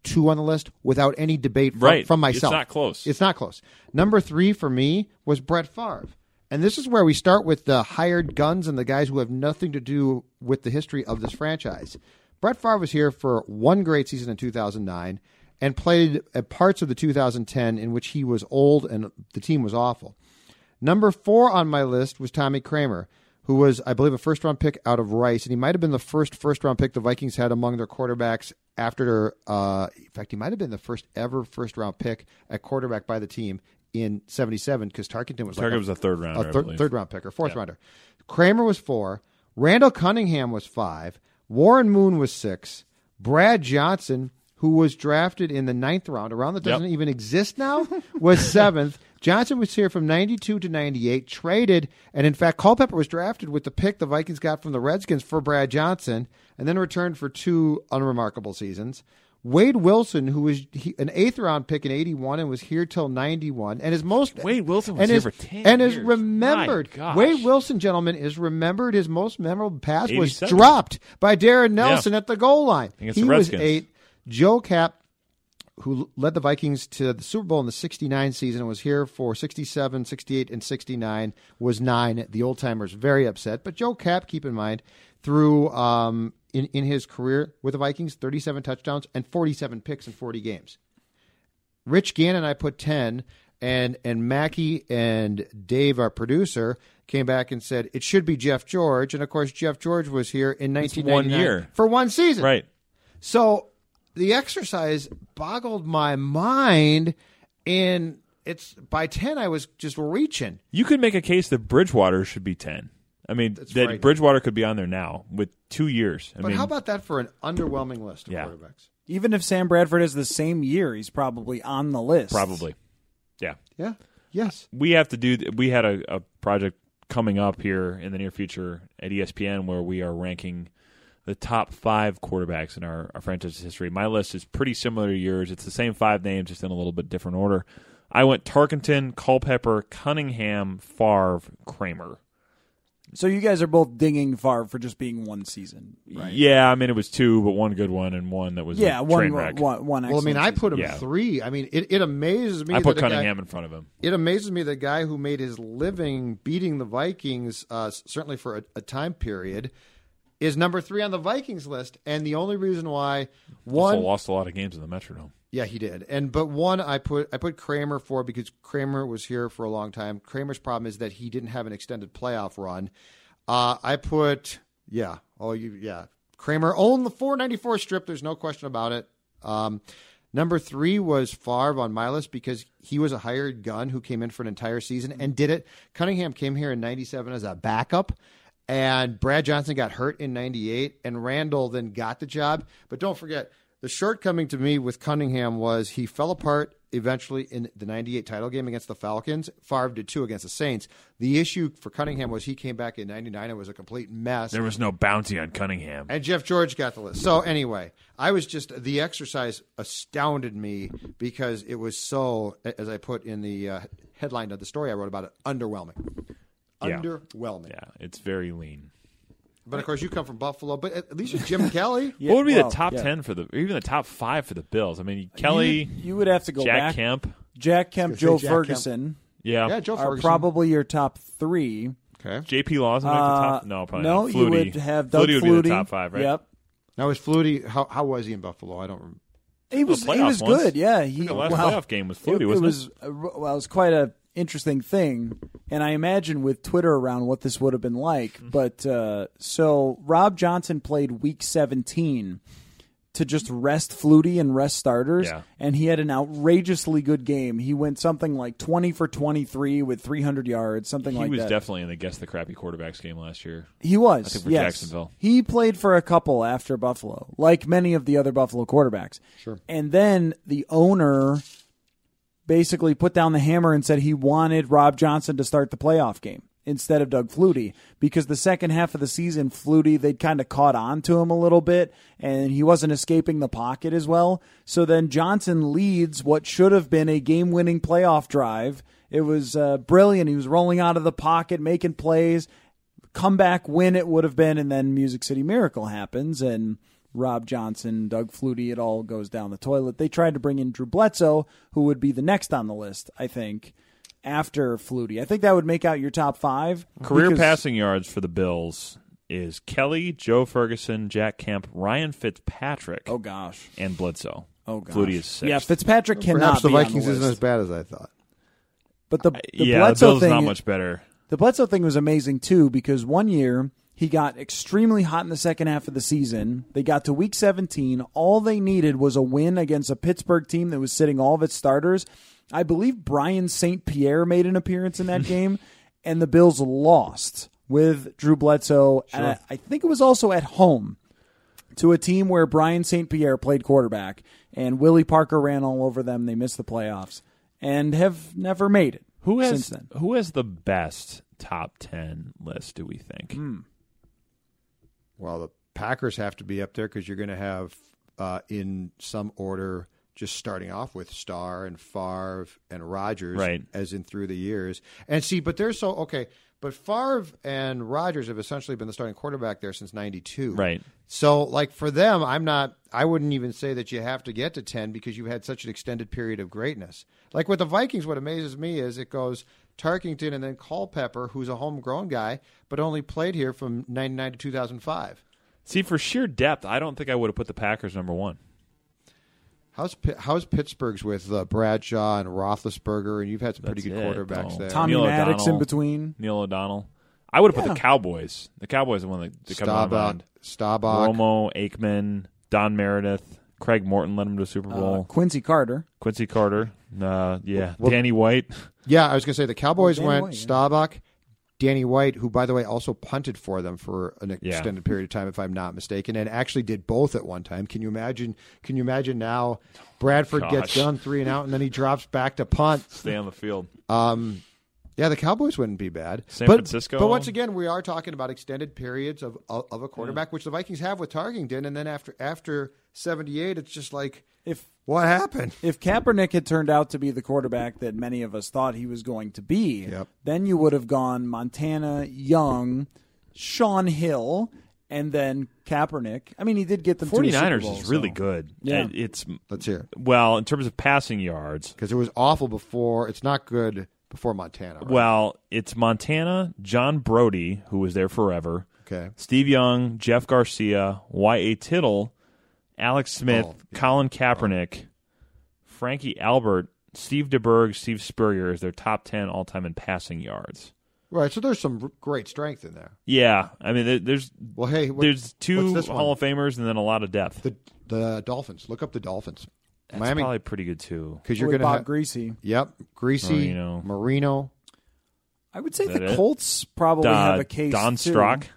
2 on the list without any debate from, Right. from It's not close. It's not close. Number three for me was Brett Favre. And this is where we start with the hired guns and the guys who have nothing to do with the history of this franchise. Brett Favre was here for one great season in 2009 and played at parts of the 2010 in which he was old and the team was awful. Number four on my list was Tommy Kramer, who was, I believe, a first round pick out of Rice, and he might have been the first first round pick the Vikings had among their quarterbacks after. Uh, in fact, he might have been the first ever first round pick at quarterback by the team in '77 because Tarkenton was like Target was a third rounder, I a third, third round pick or fourth rounder. Kramer was four. Randall Cunningham was five. Warren Moon was six. Brad Johnson, who was drafted in the ninth round, a round that doesn't Yep. even exist now, was seventh. Johnson was here from 92 to 98, traded, and in fact, Culpepper was drafted with the pick the Vikings got from the Redskins for Brad Johnson, and then returned for two unremarkable seasons. Wade Wilson, who was he, an eighth round pick in 81 and was here till 91, and his most Wade Wilson was and here is, for 10 and is remembered. Wade Wilson, gentlemen, is remembered. His most memorable pass was dropped by Darrin Nelson at the goal line. He was eight. Joe Kapp, who led the Vikings to the Super Bowl in the 69 season and was here for 67, 68, and 69, was nine. The old timers very upset. But Joe Kapp, keep in mind, threw um, in, in his career with the Vikings 37 touchdowns and 47 picks in 40 games. Rich Gannon, I put 10, and, and Mackey and Dave, our producer, came back and said it should be Jeff George. And of course, Jeff George was here in It's 1999 one year. for one season. Right. So the exercise boggled my mind, and it's by ten I was just reaching. You could make a case that Bridgewater should be ten. I mean, that frightening. Bridgewater could be on there now with two years. I But mean, how about that for an underwhelming list of Yeah. quarterbacks? Even if Sam Bradford is the same year, he's probably on the list. probably? Yeah, Yeah. Yes. we have to do. We had a, a project coming up here in the near future at ESPN where we are ranking the top five quarterbacks in our, our franchise history. My list is pretty similar to yours. It's the same five names, just in a little bit different order. I went Tarkenton, Culpepper, Cunningham, Favre, Kramer. So you guys are both dinging Favre for just being one season, right? Yeah, I mean it was two, but one good one and one that was Yeah, a one, train wreck. one, one. Well, I mean, excellent I put him Yeah. three. I mean, it, it amazes me. I put that a guy- Cunningham in front of him. it amazes me the guy who made his living beating the Vikings, uh, certainly for a, a time period, is number three on the Vikings list. And the only reason why Also one, lost a lot of games in the Metrodome. yeah, he did. And but one, I put I put Kramer for because Kramer was here for a long time. Kramer's problem is that he didn't have an extended playoff run. Uh, I put yeah, oh you yeah, Kramer owned the 494 strip. There's no question about it. Um, number three was Favre on my list because he was a hired gun who came in for an entire season and did it. Cunningham came here in '97 as a backup. And Brad Johnson got hurt in 98, and Randall then got the job. But don't forget, the shortcoming to me with Cunningham was he fell apart eventually in the 98 title game against the Falcons. Favre did two against the Saints. The issue for Cunningham was he came back in 99 and was a complete mess. There was no bounty on Cunningham. And Jeff George got the list. So anyway, I was just the exercise astounded me because it was so, as I put in the uh, headline of the story I wrote about it, underwhelming. Yeah. Underwhelming. Yeah, it's very lean. But of course, you come from Buffalo. But at least with Jim Kelly, Yeah, what would be well, the top yeah. ten for the, or even the top five for the Bills? I mean, Kelly, You, you would have to go Jack back. Kemp. Jack Kemp, I gonna Joe say Jack Kemp. Ferguson Yeah, yeah, Joe are Ferguson. probably your top three. okay. JP Laws would make the top. No, probably no, not. you Flutie. would have Doug Flutie would be the top five, right? Yep. Now is Flutie? How how was he in Buffalo? I don't. remember. He was he playoffs was once. good. Yeah, he The last well, playoff game was Flutie, it, wasn't it was uh, well, it was quite a interesting thing, and I imagine with Twitter around what this would have been like. Mm-hmm. But uh, so Rob Johnson played Week 17 to just rest Flutie and rest starters, Yeah. and he had an outrageously good game. He went something like 20 for 23 with 300 yards, something He like that. He was definitely in the guess the crappy quarterbacks game last year. He was. I think for yes. Jacksonville. He played for a couple after Buffalo, like many of the other Buffalo quarterbacks. Sure. And then the owner basically put down the hammer and said he wanted Rob Johnson to start the playoff game instead of Doug Flutie because the second half of the season, Flutie they'd kind of caught on to him a little bit and he wasn't escaping the pocket as well. So then Johnson leads what should have been a game-winning playoff drive. It was uh, brilliant. He was rolling out of the pocket, making plays comeback win it would have been, and then Music City Miracle happens, and Rob Johnson, Doug Flutie, it all goes down the toilet. They tried to bring in Drew Bledsoe, who would be the next on the list, I think, after Flutie. I think that would make out your top five. Career because- passing yards for the Bills is Kelly, Joe Ferguson, Jack Kemp, Ryan Fitzpatrick, Oh gosh. and Bledsoe. Oh gosh. Flutie is sixth. Yeah, Fitzpatrick cannot Perhaps the be on Vikings the isn't as bad as I thought. But the, the yeah, the Bledsoe Bills thing, not much better. The Bledsoe thing was amazing too because one year he got extremely hot in the second half of the season. They got to week 17. All they needed was a win against a Pittsburgh team that was sitting all of its starters. I believe Brian St. Pierre made an appearance in that game, and the Bills lost with Drew Bledsoe. And I, I think it was also at home to a team where Brian St. Pierre played quarterback, and Willie Parker ran all over them. They missed the playoffs and have never made it. Who has since then? who has the best top ten list? Do we think? Hmm. Well, the Packers have to be up there because you're going to have, uh, in some order, just starting off with Starr and Favre and Rodgers, Right. As in through the years, and see, but they're so okay. But Favre and Rodgers have essentially been the starting quarterback there since '92, Right. So, like for them, I'm not. I wouldn't even say that you have to get to ten because you've had such an extended period of greatness. Like with the Vikings, what amazes me is it goes Tarkenton and then Culpepper, who's a homegrown guy, but only played here from '99 to 2005. See, for sheer depth, I don't think I would have put the Packers number one. How's how's Pittsburgh's with uh, Bradshaw and Roethlisberger, and you've had some pretty That's good it, quarterbacks though. there. Tommy Neil Maddox in between. Neil O'Donnell. I would have put the Cowboys. The Cowboys are one that, that come to Staubach, mind. Staubach. Romo, Aikman, Don Meredith, Craig Morton led him to a Super Uh, Bowl. Quincy Carter. Quincy Carter, uh, yeah, Well- Danny White. Yeah, I was going to say the Cowboys Oh, Danny went White, yeah. Staubach, Danny White, who by the way also punted for them for an Yeah. extended period of time, if I'm not mistaken, and actually did both at one time. Can you imagine? Can you imagine now? Bradford gets done three and out, and then he drops back to punt. Stay on the field. Um, yeah, the Cowboys wouldn't be bad. San but, Francisco? But once again, we are talking about extended periods of of, of a quarterback, which the Vikings have with Tarkenton, and then after after 78, it's just like, If what happened? if Kaepernick had turned out to be the quarterback that many of us thought he was going to be, Yep. then you would have gone Montana, Young, Sean Hill, and then Kaepernick. I mean, he did get them to a Super 49ers Bowl, is really so- good. Yeah. And It's Let's hear well in terms of passing yards. Because it was awful before. It's not good before Montana. right? Well, it's Montana, John Brodie, who was there forever, okay. Steve Young, Jeff Garcia, Y.A. Tittle, Alex Smith, Oh, yeah. Colin Kaepernick, Frankie Albert, Steve DeBerg, Steve Spurrier is their top 10 all time in passing yards. Right. So there's some great strength in there. Yeah. I mean, there's Well, hey, what- there's two this? Hall of Famers and then a lot of depth. The the Dolphins. Look up the Dolphins. That's Miami. probably pretty good too. Because you're going to Bob have. Griese. Yep. Griese. Marino. Marino. I would say the it? Colts probably have a case. Don too. Strock.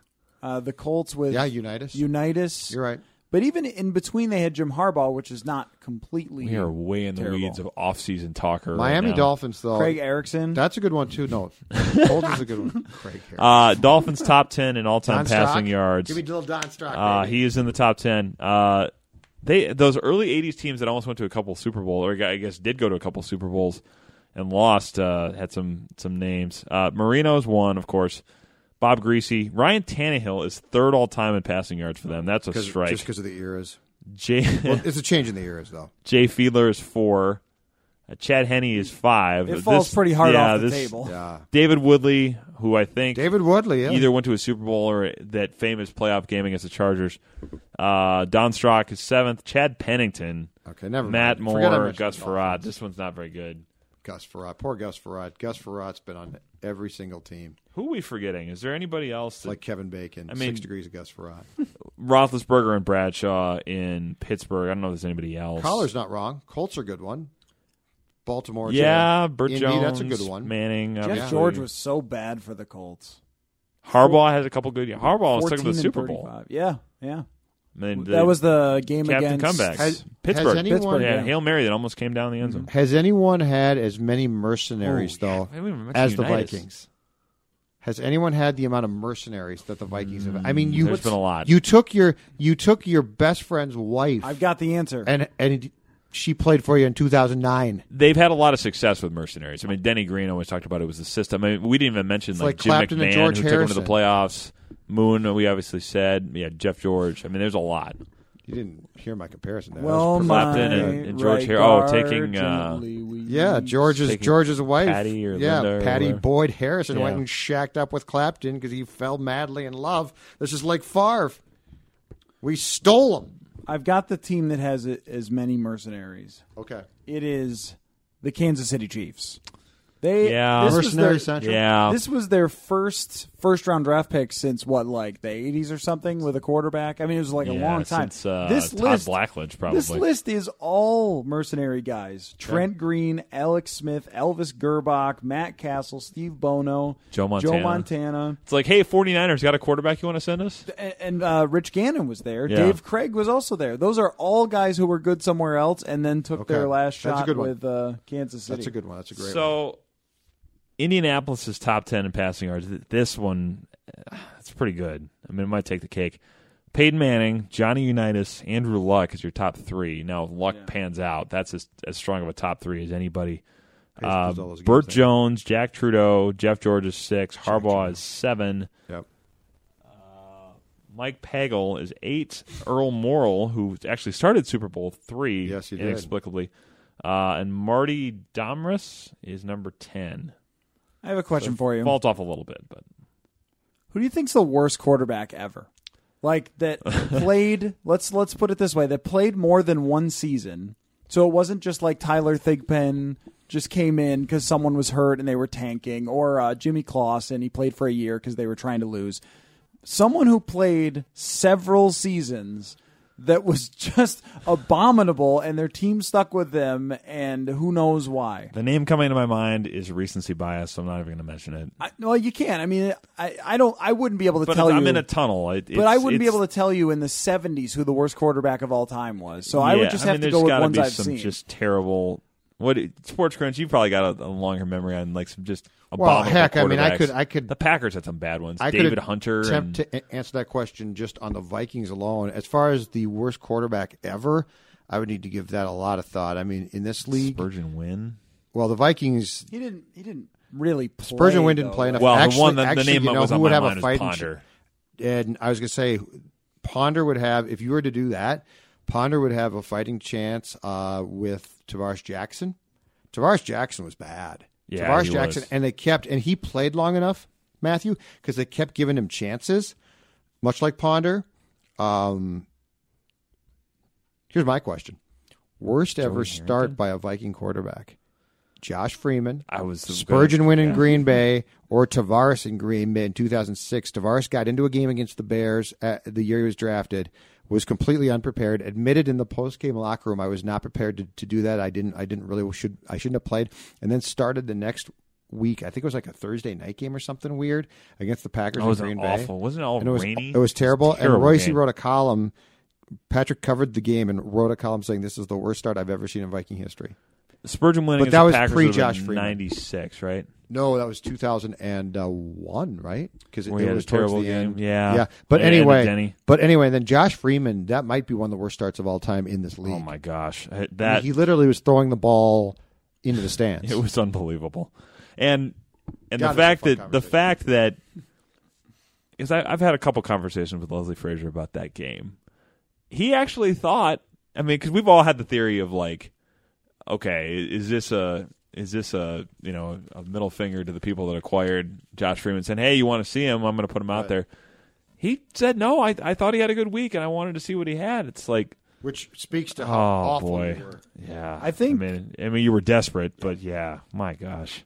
Uh, the Colts with Yeah, Unitas. Unitas. You're right. But even in between, they had Jim Harbaugh, which is not completely. We are way in the Terrible. weeds of off-season talker. right Miami now. Dolphins, though. Craig Erickson. That's a good one, too. No. Colts a good one. Craig here. Uh, Dolphins top 10 in all-time Don passing Strock? yards. Give me little Don Strock. Uh, he is in the top ten. Uh, they those early '80s teams that almost went to a couple Super Bowl, or I guess did go to a couple Super Bowls and lost. Uh, had some some names. Uh, Marino's one, of course. Bob Griese, Ryan Tannehill is third all time in passing yards for them. That's a strike. Just because of the eras. Jay Well, it's a change in the eras, though. Jay Fiedler is four. Uh, Chad Henne is five. It falls pretty hard yeah, off the this- table. Yeah. David Woodley, who I think David Woodley, yeah. either went to a Super Bowl or that famous playoff game against the Chargers. Uh, Don Strock is seventh. Chad Pennington, Okay, never Matt mind. Moore, Gus Frerotte. This one's not very good. Gus Frerotte. Poor Gus Frerotte. Gus Frerotte's been on every single team. Who are we forgetting? Is there anybody else? That, like Kevin Bacon. I mean- Six degrees of Gus Frerotte. Roethlisberger and Bradshaw in Pittsburgh. I don't know if there's anybody else. Coller's not wrong. Colts are a good one. Baltimore. yeah, too. Bert Indy, Jones. That's a good one. Manning. Jeff obviously. George was so bad for the Colts. Harbaugh has a couple good. Harbaugh took him to the Super Bowl. Yeah, yeah. I mean, that was the game captain against comebacks. Has- Pittsburgh. has anyone- Pittsburgh, yeah, yeah. hail mary that almost came down the end zone. Has anyone had as many mercenaries Oh, though I haven't even mentioned as the Unitas. Vikings? Has anyone had the amount of mercenaries that the Vikings have? I mean, you There's been a lot. You took your you took your best friend's wife, I've got the answer. and and she played for you in 2009. They've had a lot of success with mercenaries. I mean, Denny Green always talked about it was the system. I mean, we didn't even mention like, like Jim Clapton and McMahon, George who took him to the playoffs. Moon, we obviously said. Yeah, Jeff George. I mean, there's a lot. You didn't hear my comparison. There. That well, was my Clapton and- and George right Har- oh, taking, uh, Yeah, George's Taking George's wife, Patty or yeah, Linda Patty whatever. Boyd Harrison Yeah. went and shacked up with Clapton because he fell madly in love. This is like Favre. We stole him. I've got the team that has as many mercenaries. Okay, It is the Kansas City Chiefs. They Yeah. this was mercenary their- central. Yeah. This was their first first round draft pick since what, like the eighties or something, with a quarterback. I mean, it was like a Yeah, long time. Since, uh, this Todd list, Blackledge, probably. this list is all mercenary guys: Trent Green, Alex Smith, Elvis Grbac, Matt Cassel, Steve Bono, Joe Montana. Joe Montana, It's like, hey, 49ers got a quarterback you want to send us? and, and uh, Rich Gannon was there. Yeah. Dave Krieg was also there. Those are all guys who were good somewhere else, and then took Okay. their last That's a shot good one. with uh, Kansas City. that's a good one. That's a great one. So, Indianapolis is top 10 in passing yards. This one, uh, it's pretty good. I mean, it might take the cake. Peyton Manning, Johnny Unitas, Andrew Luck is your top three. Now, if Luck pans out. That's as, as strong of a top three as anybody. Uh, those all those Bert Jones, Jack Trudeau, Jeff George is six, Harbaugh is seven, Yep. Mike Pagel is eight, Earl Morrall, who actually started Super Bowl three, Yes, he did. inexplicably, uh, and Marty Domres is number ten. I have a question for you. Falls off a little bit, but Who do you think's the worst quarterback ever? Like that played. let's let's put it this way: that played more than one season. So it wasn't just like Tyler Thigpen just came in because someone was hurt and they were tanking, or uh, Jimmy Clausen he played for a year because they were trying to lose. Someone who played several seasons that was just abominable, and their team stuck with them, and who knows why. the name coming to my mind is recency bias, so I'm not even going to mention it. I, well, you can't. I mean, I, I don't. I wouldn't be able to But tell I'm you. in a tunnel. It, But I wouldn't be able to tell you in the 70s who the worst quarterback of all time was. So I would Yeah, just I have mean, to go with ones be I've some seen. Just terrible. What Sports Crunch? You probably got a, a longer memory on like some just Well, abominable heck, I mean, I could- I could- The Packers had some bad ones. I David could Hunter attempt and to answer that question just on the Vikings alone. As far as the worst quarterback ever, I would need to give that a lot of thought. I mean, in this league, Spergon Wynn. well, the Vikings He didn't. He didn't really. Play, Spergon Wynn didn't play enough. Well, actually, the one that actually, the name you know, was who on would my have mind a is fighting Ponder. and I was going to say Ponder would have if you were to do that. Ponder would have a fighting chance uh, with Tarvaris Jackson. Tarvaris Jackson was bad. Yeah, Tarvaris Jackson, was. and they kept and he played long enough, Matthew, because they kept giving him chances, much like Ponder. Um, here's my question: Worst ever start by a Viking quarterback? Josh Freeman. I was Spergon Wynn in yeah. Green Bay or Tarvaris in Green Bay in 2006. Tarvaris got into a game against the Bears the year he was drafted, was completely unprepared. Admitted in the post game locker room, I was not prepared to, to do that. I didn't. I didn't really should. I shouldn't have played. And then started the next week. I think it was like a Thursday night game or something weird against the Packers Oh, it was Green awful. Bay. Wasn't it all and it was, rainy? It was terrible. It was terrible and Reusse wrote a column. Patrick covered the game and wrote a column saying this is the worst start I've ever seen in Viking history. Spergon Wynn But that was pre-Josh Freeman. 96, right? No, that was 2001, right? Because it, it was a terrible game. end. Yeah. yeah. But and anyway, but anyway, then Josh Freeman, that might be one of the worst starts of all time in this oh league. Oh my gosh, uh, I mean, that he literally was throwing the ball into the stands. It was unbelievable, and and God, the fact that the fact that because I've had a couple conversations with Leslie Frazier about that game. He actually thought. I mean, because we've all had the theory of like, okay, is this a is this a you know a middle finger to the people that acquired Josh Freeman, saying, hey, you want to see him? I'm going to put him out there. He said no. I I thought he had a good week, and I wanted to see what he had. It's like. which speaks to how Oh awful boy, we were. yeah. I think- I mean, I mean, you were desperate, but yeah, my gosh.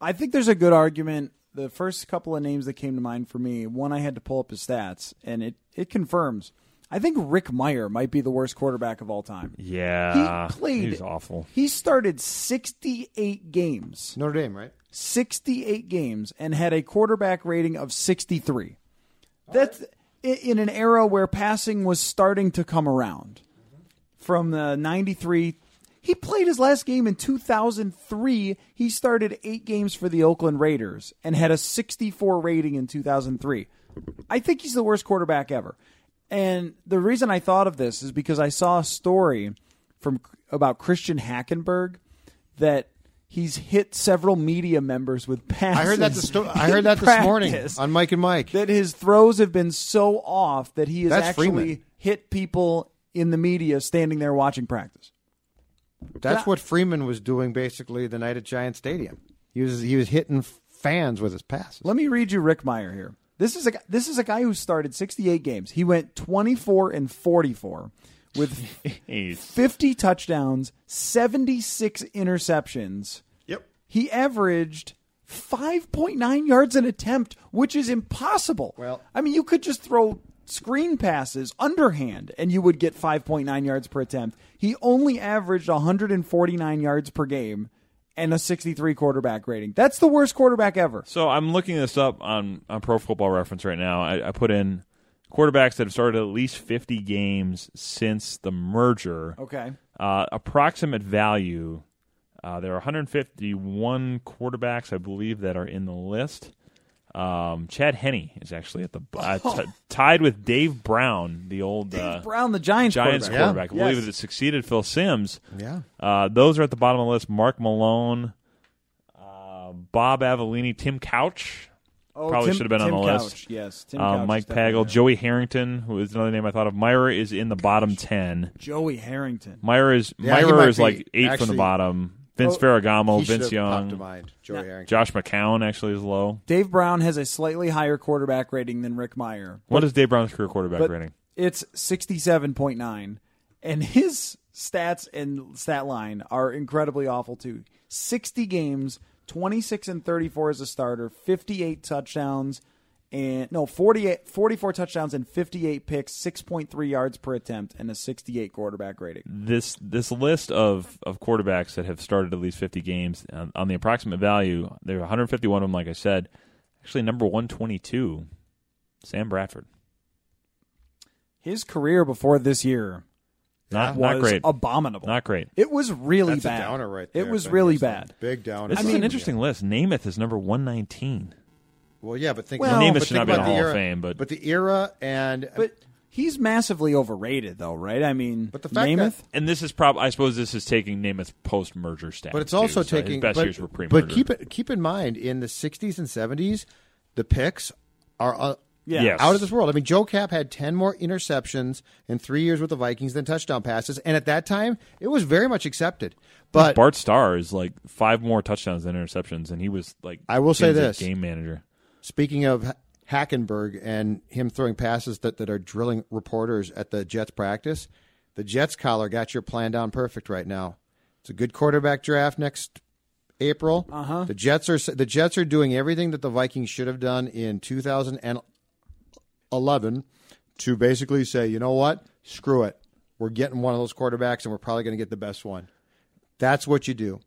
I think there's a good argument. The first couple of names that came to mind for me, one I had to pull up his stats, and it, it confirms. I think Rick Mirer might be the worst quarterback of all time. Yeah, he played. He was awful. He started 68 games, Notre Dame, right? 68 games, and had a quarterback rating of 63. That's i- in an era where passing was starting to come around. From the 93, he played his last game in 2003. He started eight games for the Oakland Raiders and had a 64 rating in 2003. I think he's the worst quarterback ever. And the reason I thought of this is because I saw a story from about Christian Hackenberg that he's hit several media members with passes. I heard that. The sto- I heard that this morning on Mike and Mike. that his throws have been so off that he has That's actually Freeman. hit people in the media standing there watching practice. That's what Freeman was doing basically the night at Giant Stadium. He was he was hitting fans with his passes. Let me read you Rick Mirer here. This is a this is a guy who started 68 games. He went 24 and 44 with 50 touchdowns, 76 interceptions. Yep. He averaged 5.9 yards an attempt, which is impossible. Well- I mean, you could just throw screen passes underhand and you would get 5.9 yards per attempt. He only averaged 149 yards per game and a 63 quarterback rating. That's the worst quarterback ever. So I'm looking this up on, on Pro Football Reference right now. I, I put in quarterbacks that have started at least 50 games since the merger. Okay. Uh, approximate value. Uh, there are 151 quarterbacks, I believe, that are in the list. Um, Chad Henne is actually at the uh, t- tied with Dave Brown, the old uh, Brown, the Giants, Giants quarterback. quarterback. I believe Yes. that succeeded Phil Simms. Yeah. Uh, those are at the bottom of the list. Mark Malone, uh, Bob Avellini, Tim Couch. Oh, Probably Tim- should have been Tim on the Couch, list. Yes, Tim Uh, Couch Mike is Pagel. Joey Harrington, who is another name I thought of. Mirer is in the bottom ten. Joey Harrington. Mirer is Yeah, Mirer is be like eight from the bottom. Vince Oh, Ferragamo, He Vince have to Young, mind. Joey Harrington. Josh McCown actually is low. Dave Brown has a slightly higher quarterback rating than Rick Mirer. What is Dave Brown's career quarterback but rating? It's 67.9. And his stats and stat line are incredibly awful, too. 60 games, 26 and 34 as a starter, 58 touchdowns, and no, 48, 44 touchdowns and 58 picks, 6.3 yards per attempt, and a 68 quarterback rating. This this list of, of quarterbacks that have started at least 50 games on, on the approximate value, there are 151 of them, like I said. Actually, number 122, Sam Bradford. His career before this year Not, was not great. abominable. Not great. It was really That's a bad. downer right there, It was really bad. Big downer. This I is mean- an interesting list. Namath is number 119. Well, yeah, but think Well- but Namath think should not be in about the Hall of Fame, but- but the era and But he's massively overrated, though, right? I mean, But the fact Namath. that- And this is probably I suppose this is taking Namath's post merger stats. But it's also too, so taking his best but, years were pre merger. But keep it keep in mind in the 60s and 70s, the picks are uh, Yeah. Yes. out of this world. I mean, Joe Kapp had 10 more interceptions in 3 years with the Vikings than touchdown passes, and at that time, it was very much accepted. But Bart Starr is like five more touchdowns than interceptions, and he was like I will say this. game manager. Speaking of Hackenberg and him throwing passes that, that are drilling reporters at the Jets practice, the Jets Coller got your plan down perfect right now. It's a good quarterback draft next April. Uh-huh. The Jets are the Jets are doing everything that the Vikings should have done in 2011 to basically say, you know what, screw it, we're getting one of those quarterbacks, and we're probably going to get the best one. That's what you do.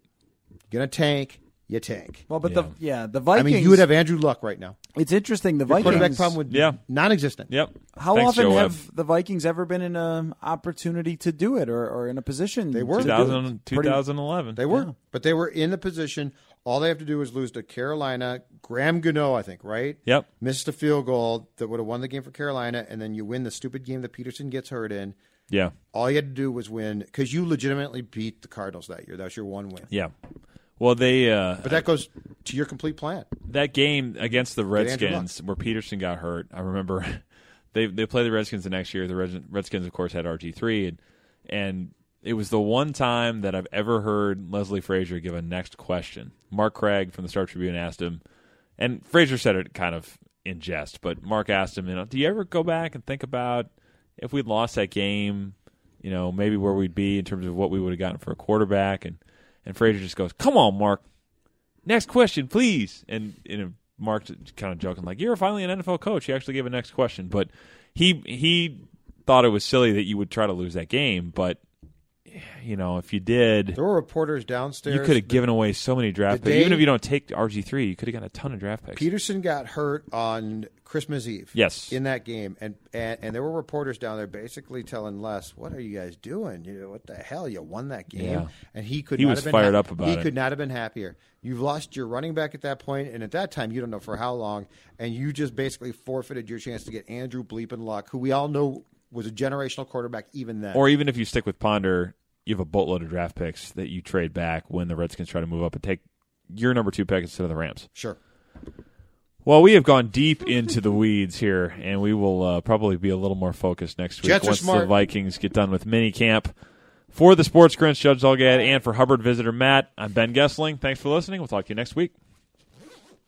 You're gonna tank, you tank. Well, but the yeah the Vikings I Vikings. mean, you would have Andrew Luck right now. It's interesting. The Your quarterback Vikings. problem would be Yeah. non-existent. Yep. How Thanks, often Joe Webb. have the Vikings ever been in an opportunity to do it, or, or in a position? They were. to do it? 2000, Pretty- 2011. They were, but they were in the position. All they have to do is lose to Carolina. Graham Gano, I think, right? Yep. Missed a field goal that would have won the game for Carolina, and then you win the stupid game that Peterson gets hurt in. Yeah. All you had to do was win because you legitimately beat the Cardinals that year. That was your one win. Yeah. Well, they uh, But that goes to your complete plan. that game against the Redskins where Peterson got hurt. I remember they they played the Redskins the next year. The Redskins, of course, had RG three, and, and it was the one time that I've ever heard Leslie Frazier give a next question. Mark Craig from the Star Tribune asked him, and Frazier said it kind of in jest, but Mark asked him, you know, do you ever go back and think about if we'd lost that game, you know, maybe where we'd be in terms of what we would have gotten for a quarterback, and and Frazier just goes, "Come on, Mark, next question, please." And and Mark kind of joking like, "You're finally an NFL coach." He actually gave a next question, but he he thought it was silly that you would try to lose that game, but you know, if you did, There were reporters downstairs. you could have given away so many draft picks. Even if you don't take RG three, you could have gotten a ton of draft picks. Peterson got hurt on Christmas Eve. Yes. in that game, and, and and there were reporters down there basically telling Les, "What are you guys doing? You know, what the hell? You won that game." Yeah. And he could He not was have been fired hap- up about he it. could not have been happier. You've lost your running back at that point, and at that time, you don't know for how long, and you just basically forfeited your chance to get Andrew Bleepin Luck, who we all know was a generational quarterback even then. or even if you stick with Ponder, you have a boatload of draft picks that you trade back when the Redskins try to move up and take your number two pick instead of the Rams. sure. Well, we have gone deep into the weeds here, and we will uh, probably be a little more focused next week Jets once the. Vikings get done with mini camp. For the Sports Grinch, Judd Zulgad, and for Hubbard visitor Matt, I'm Ben Goessling. Thanks for listening. We'll talk to you next week.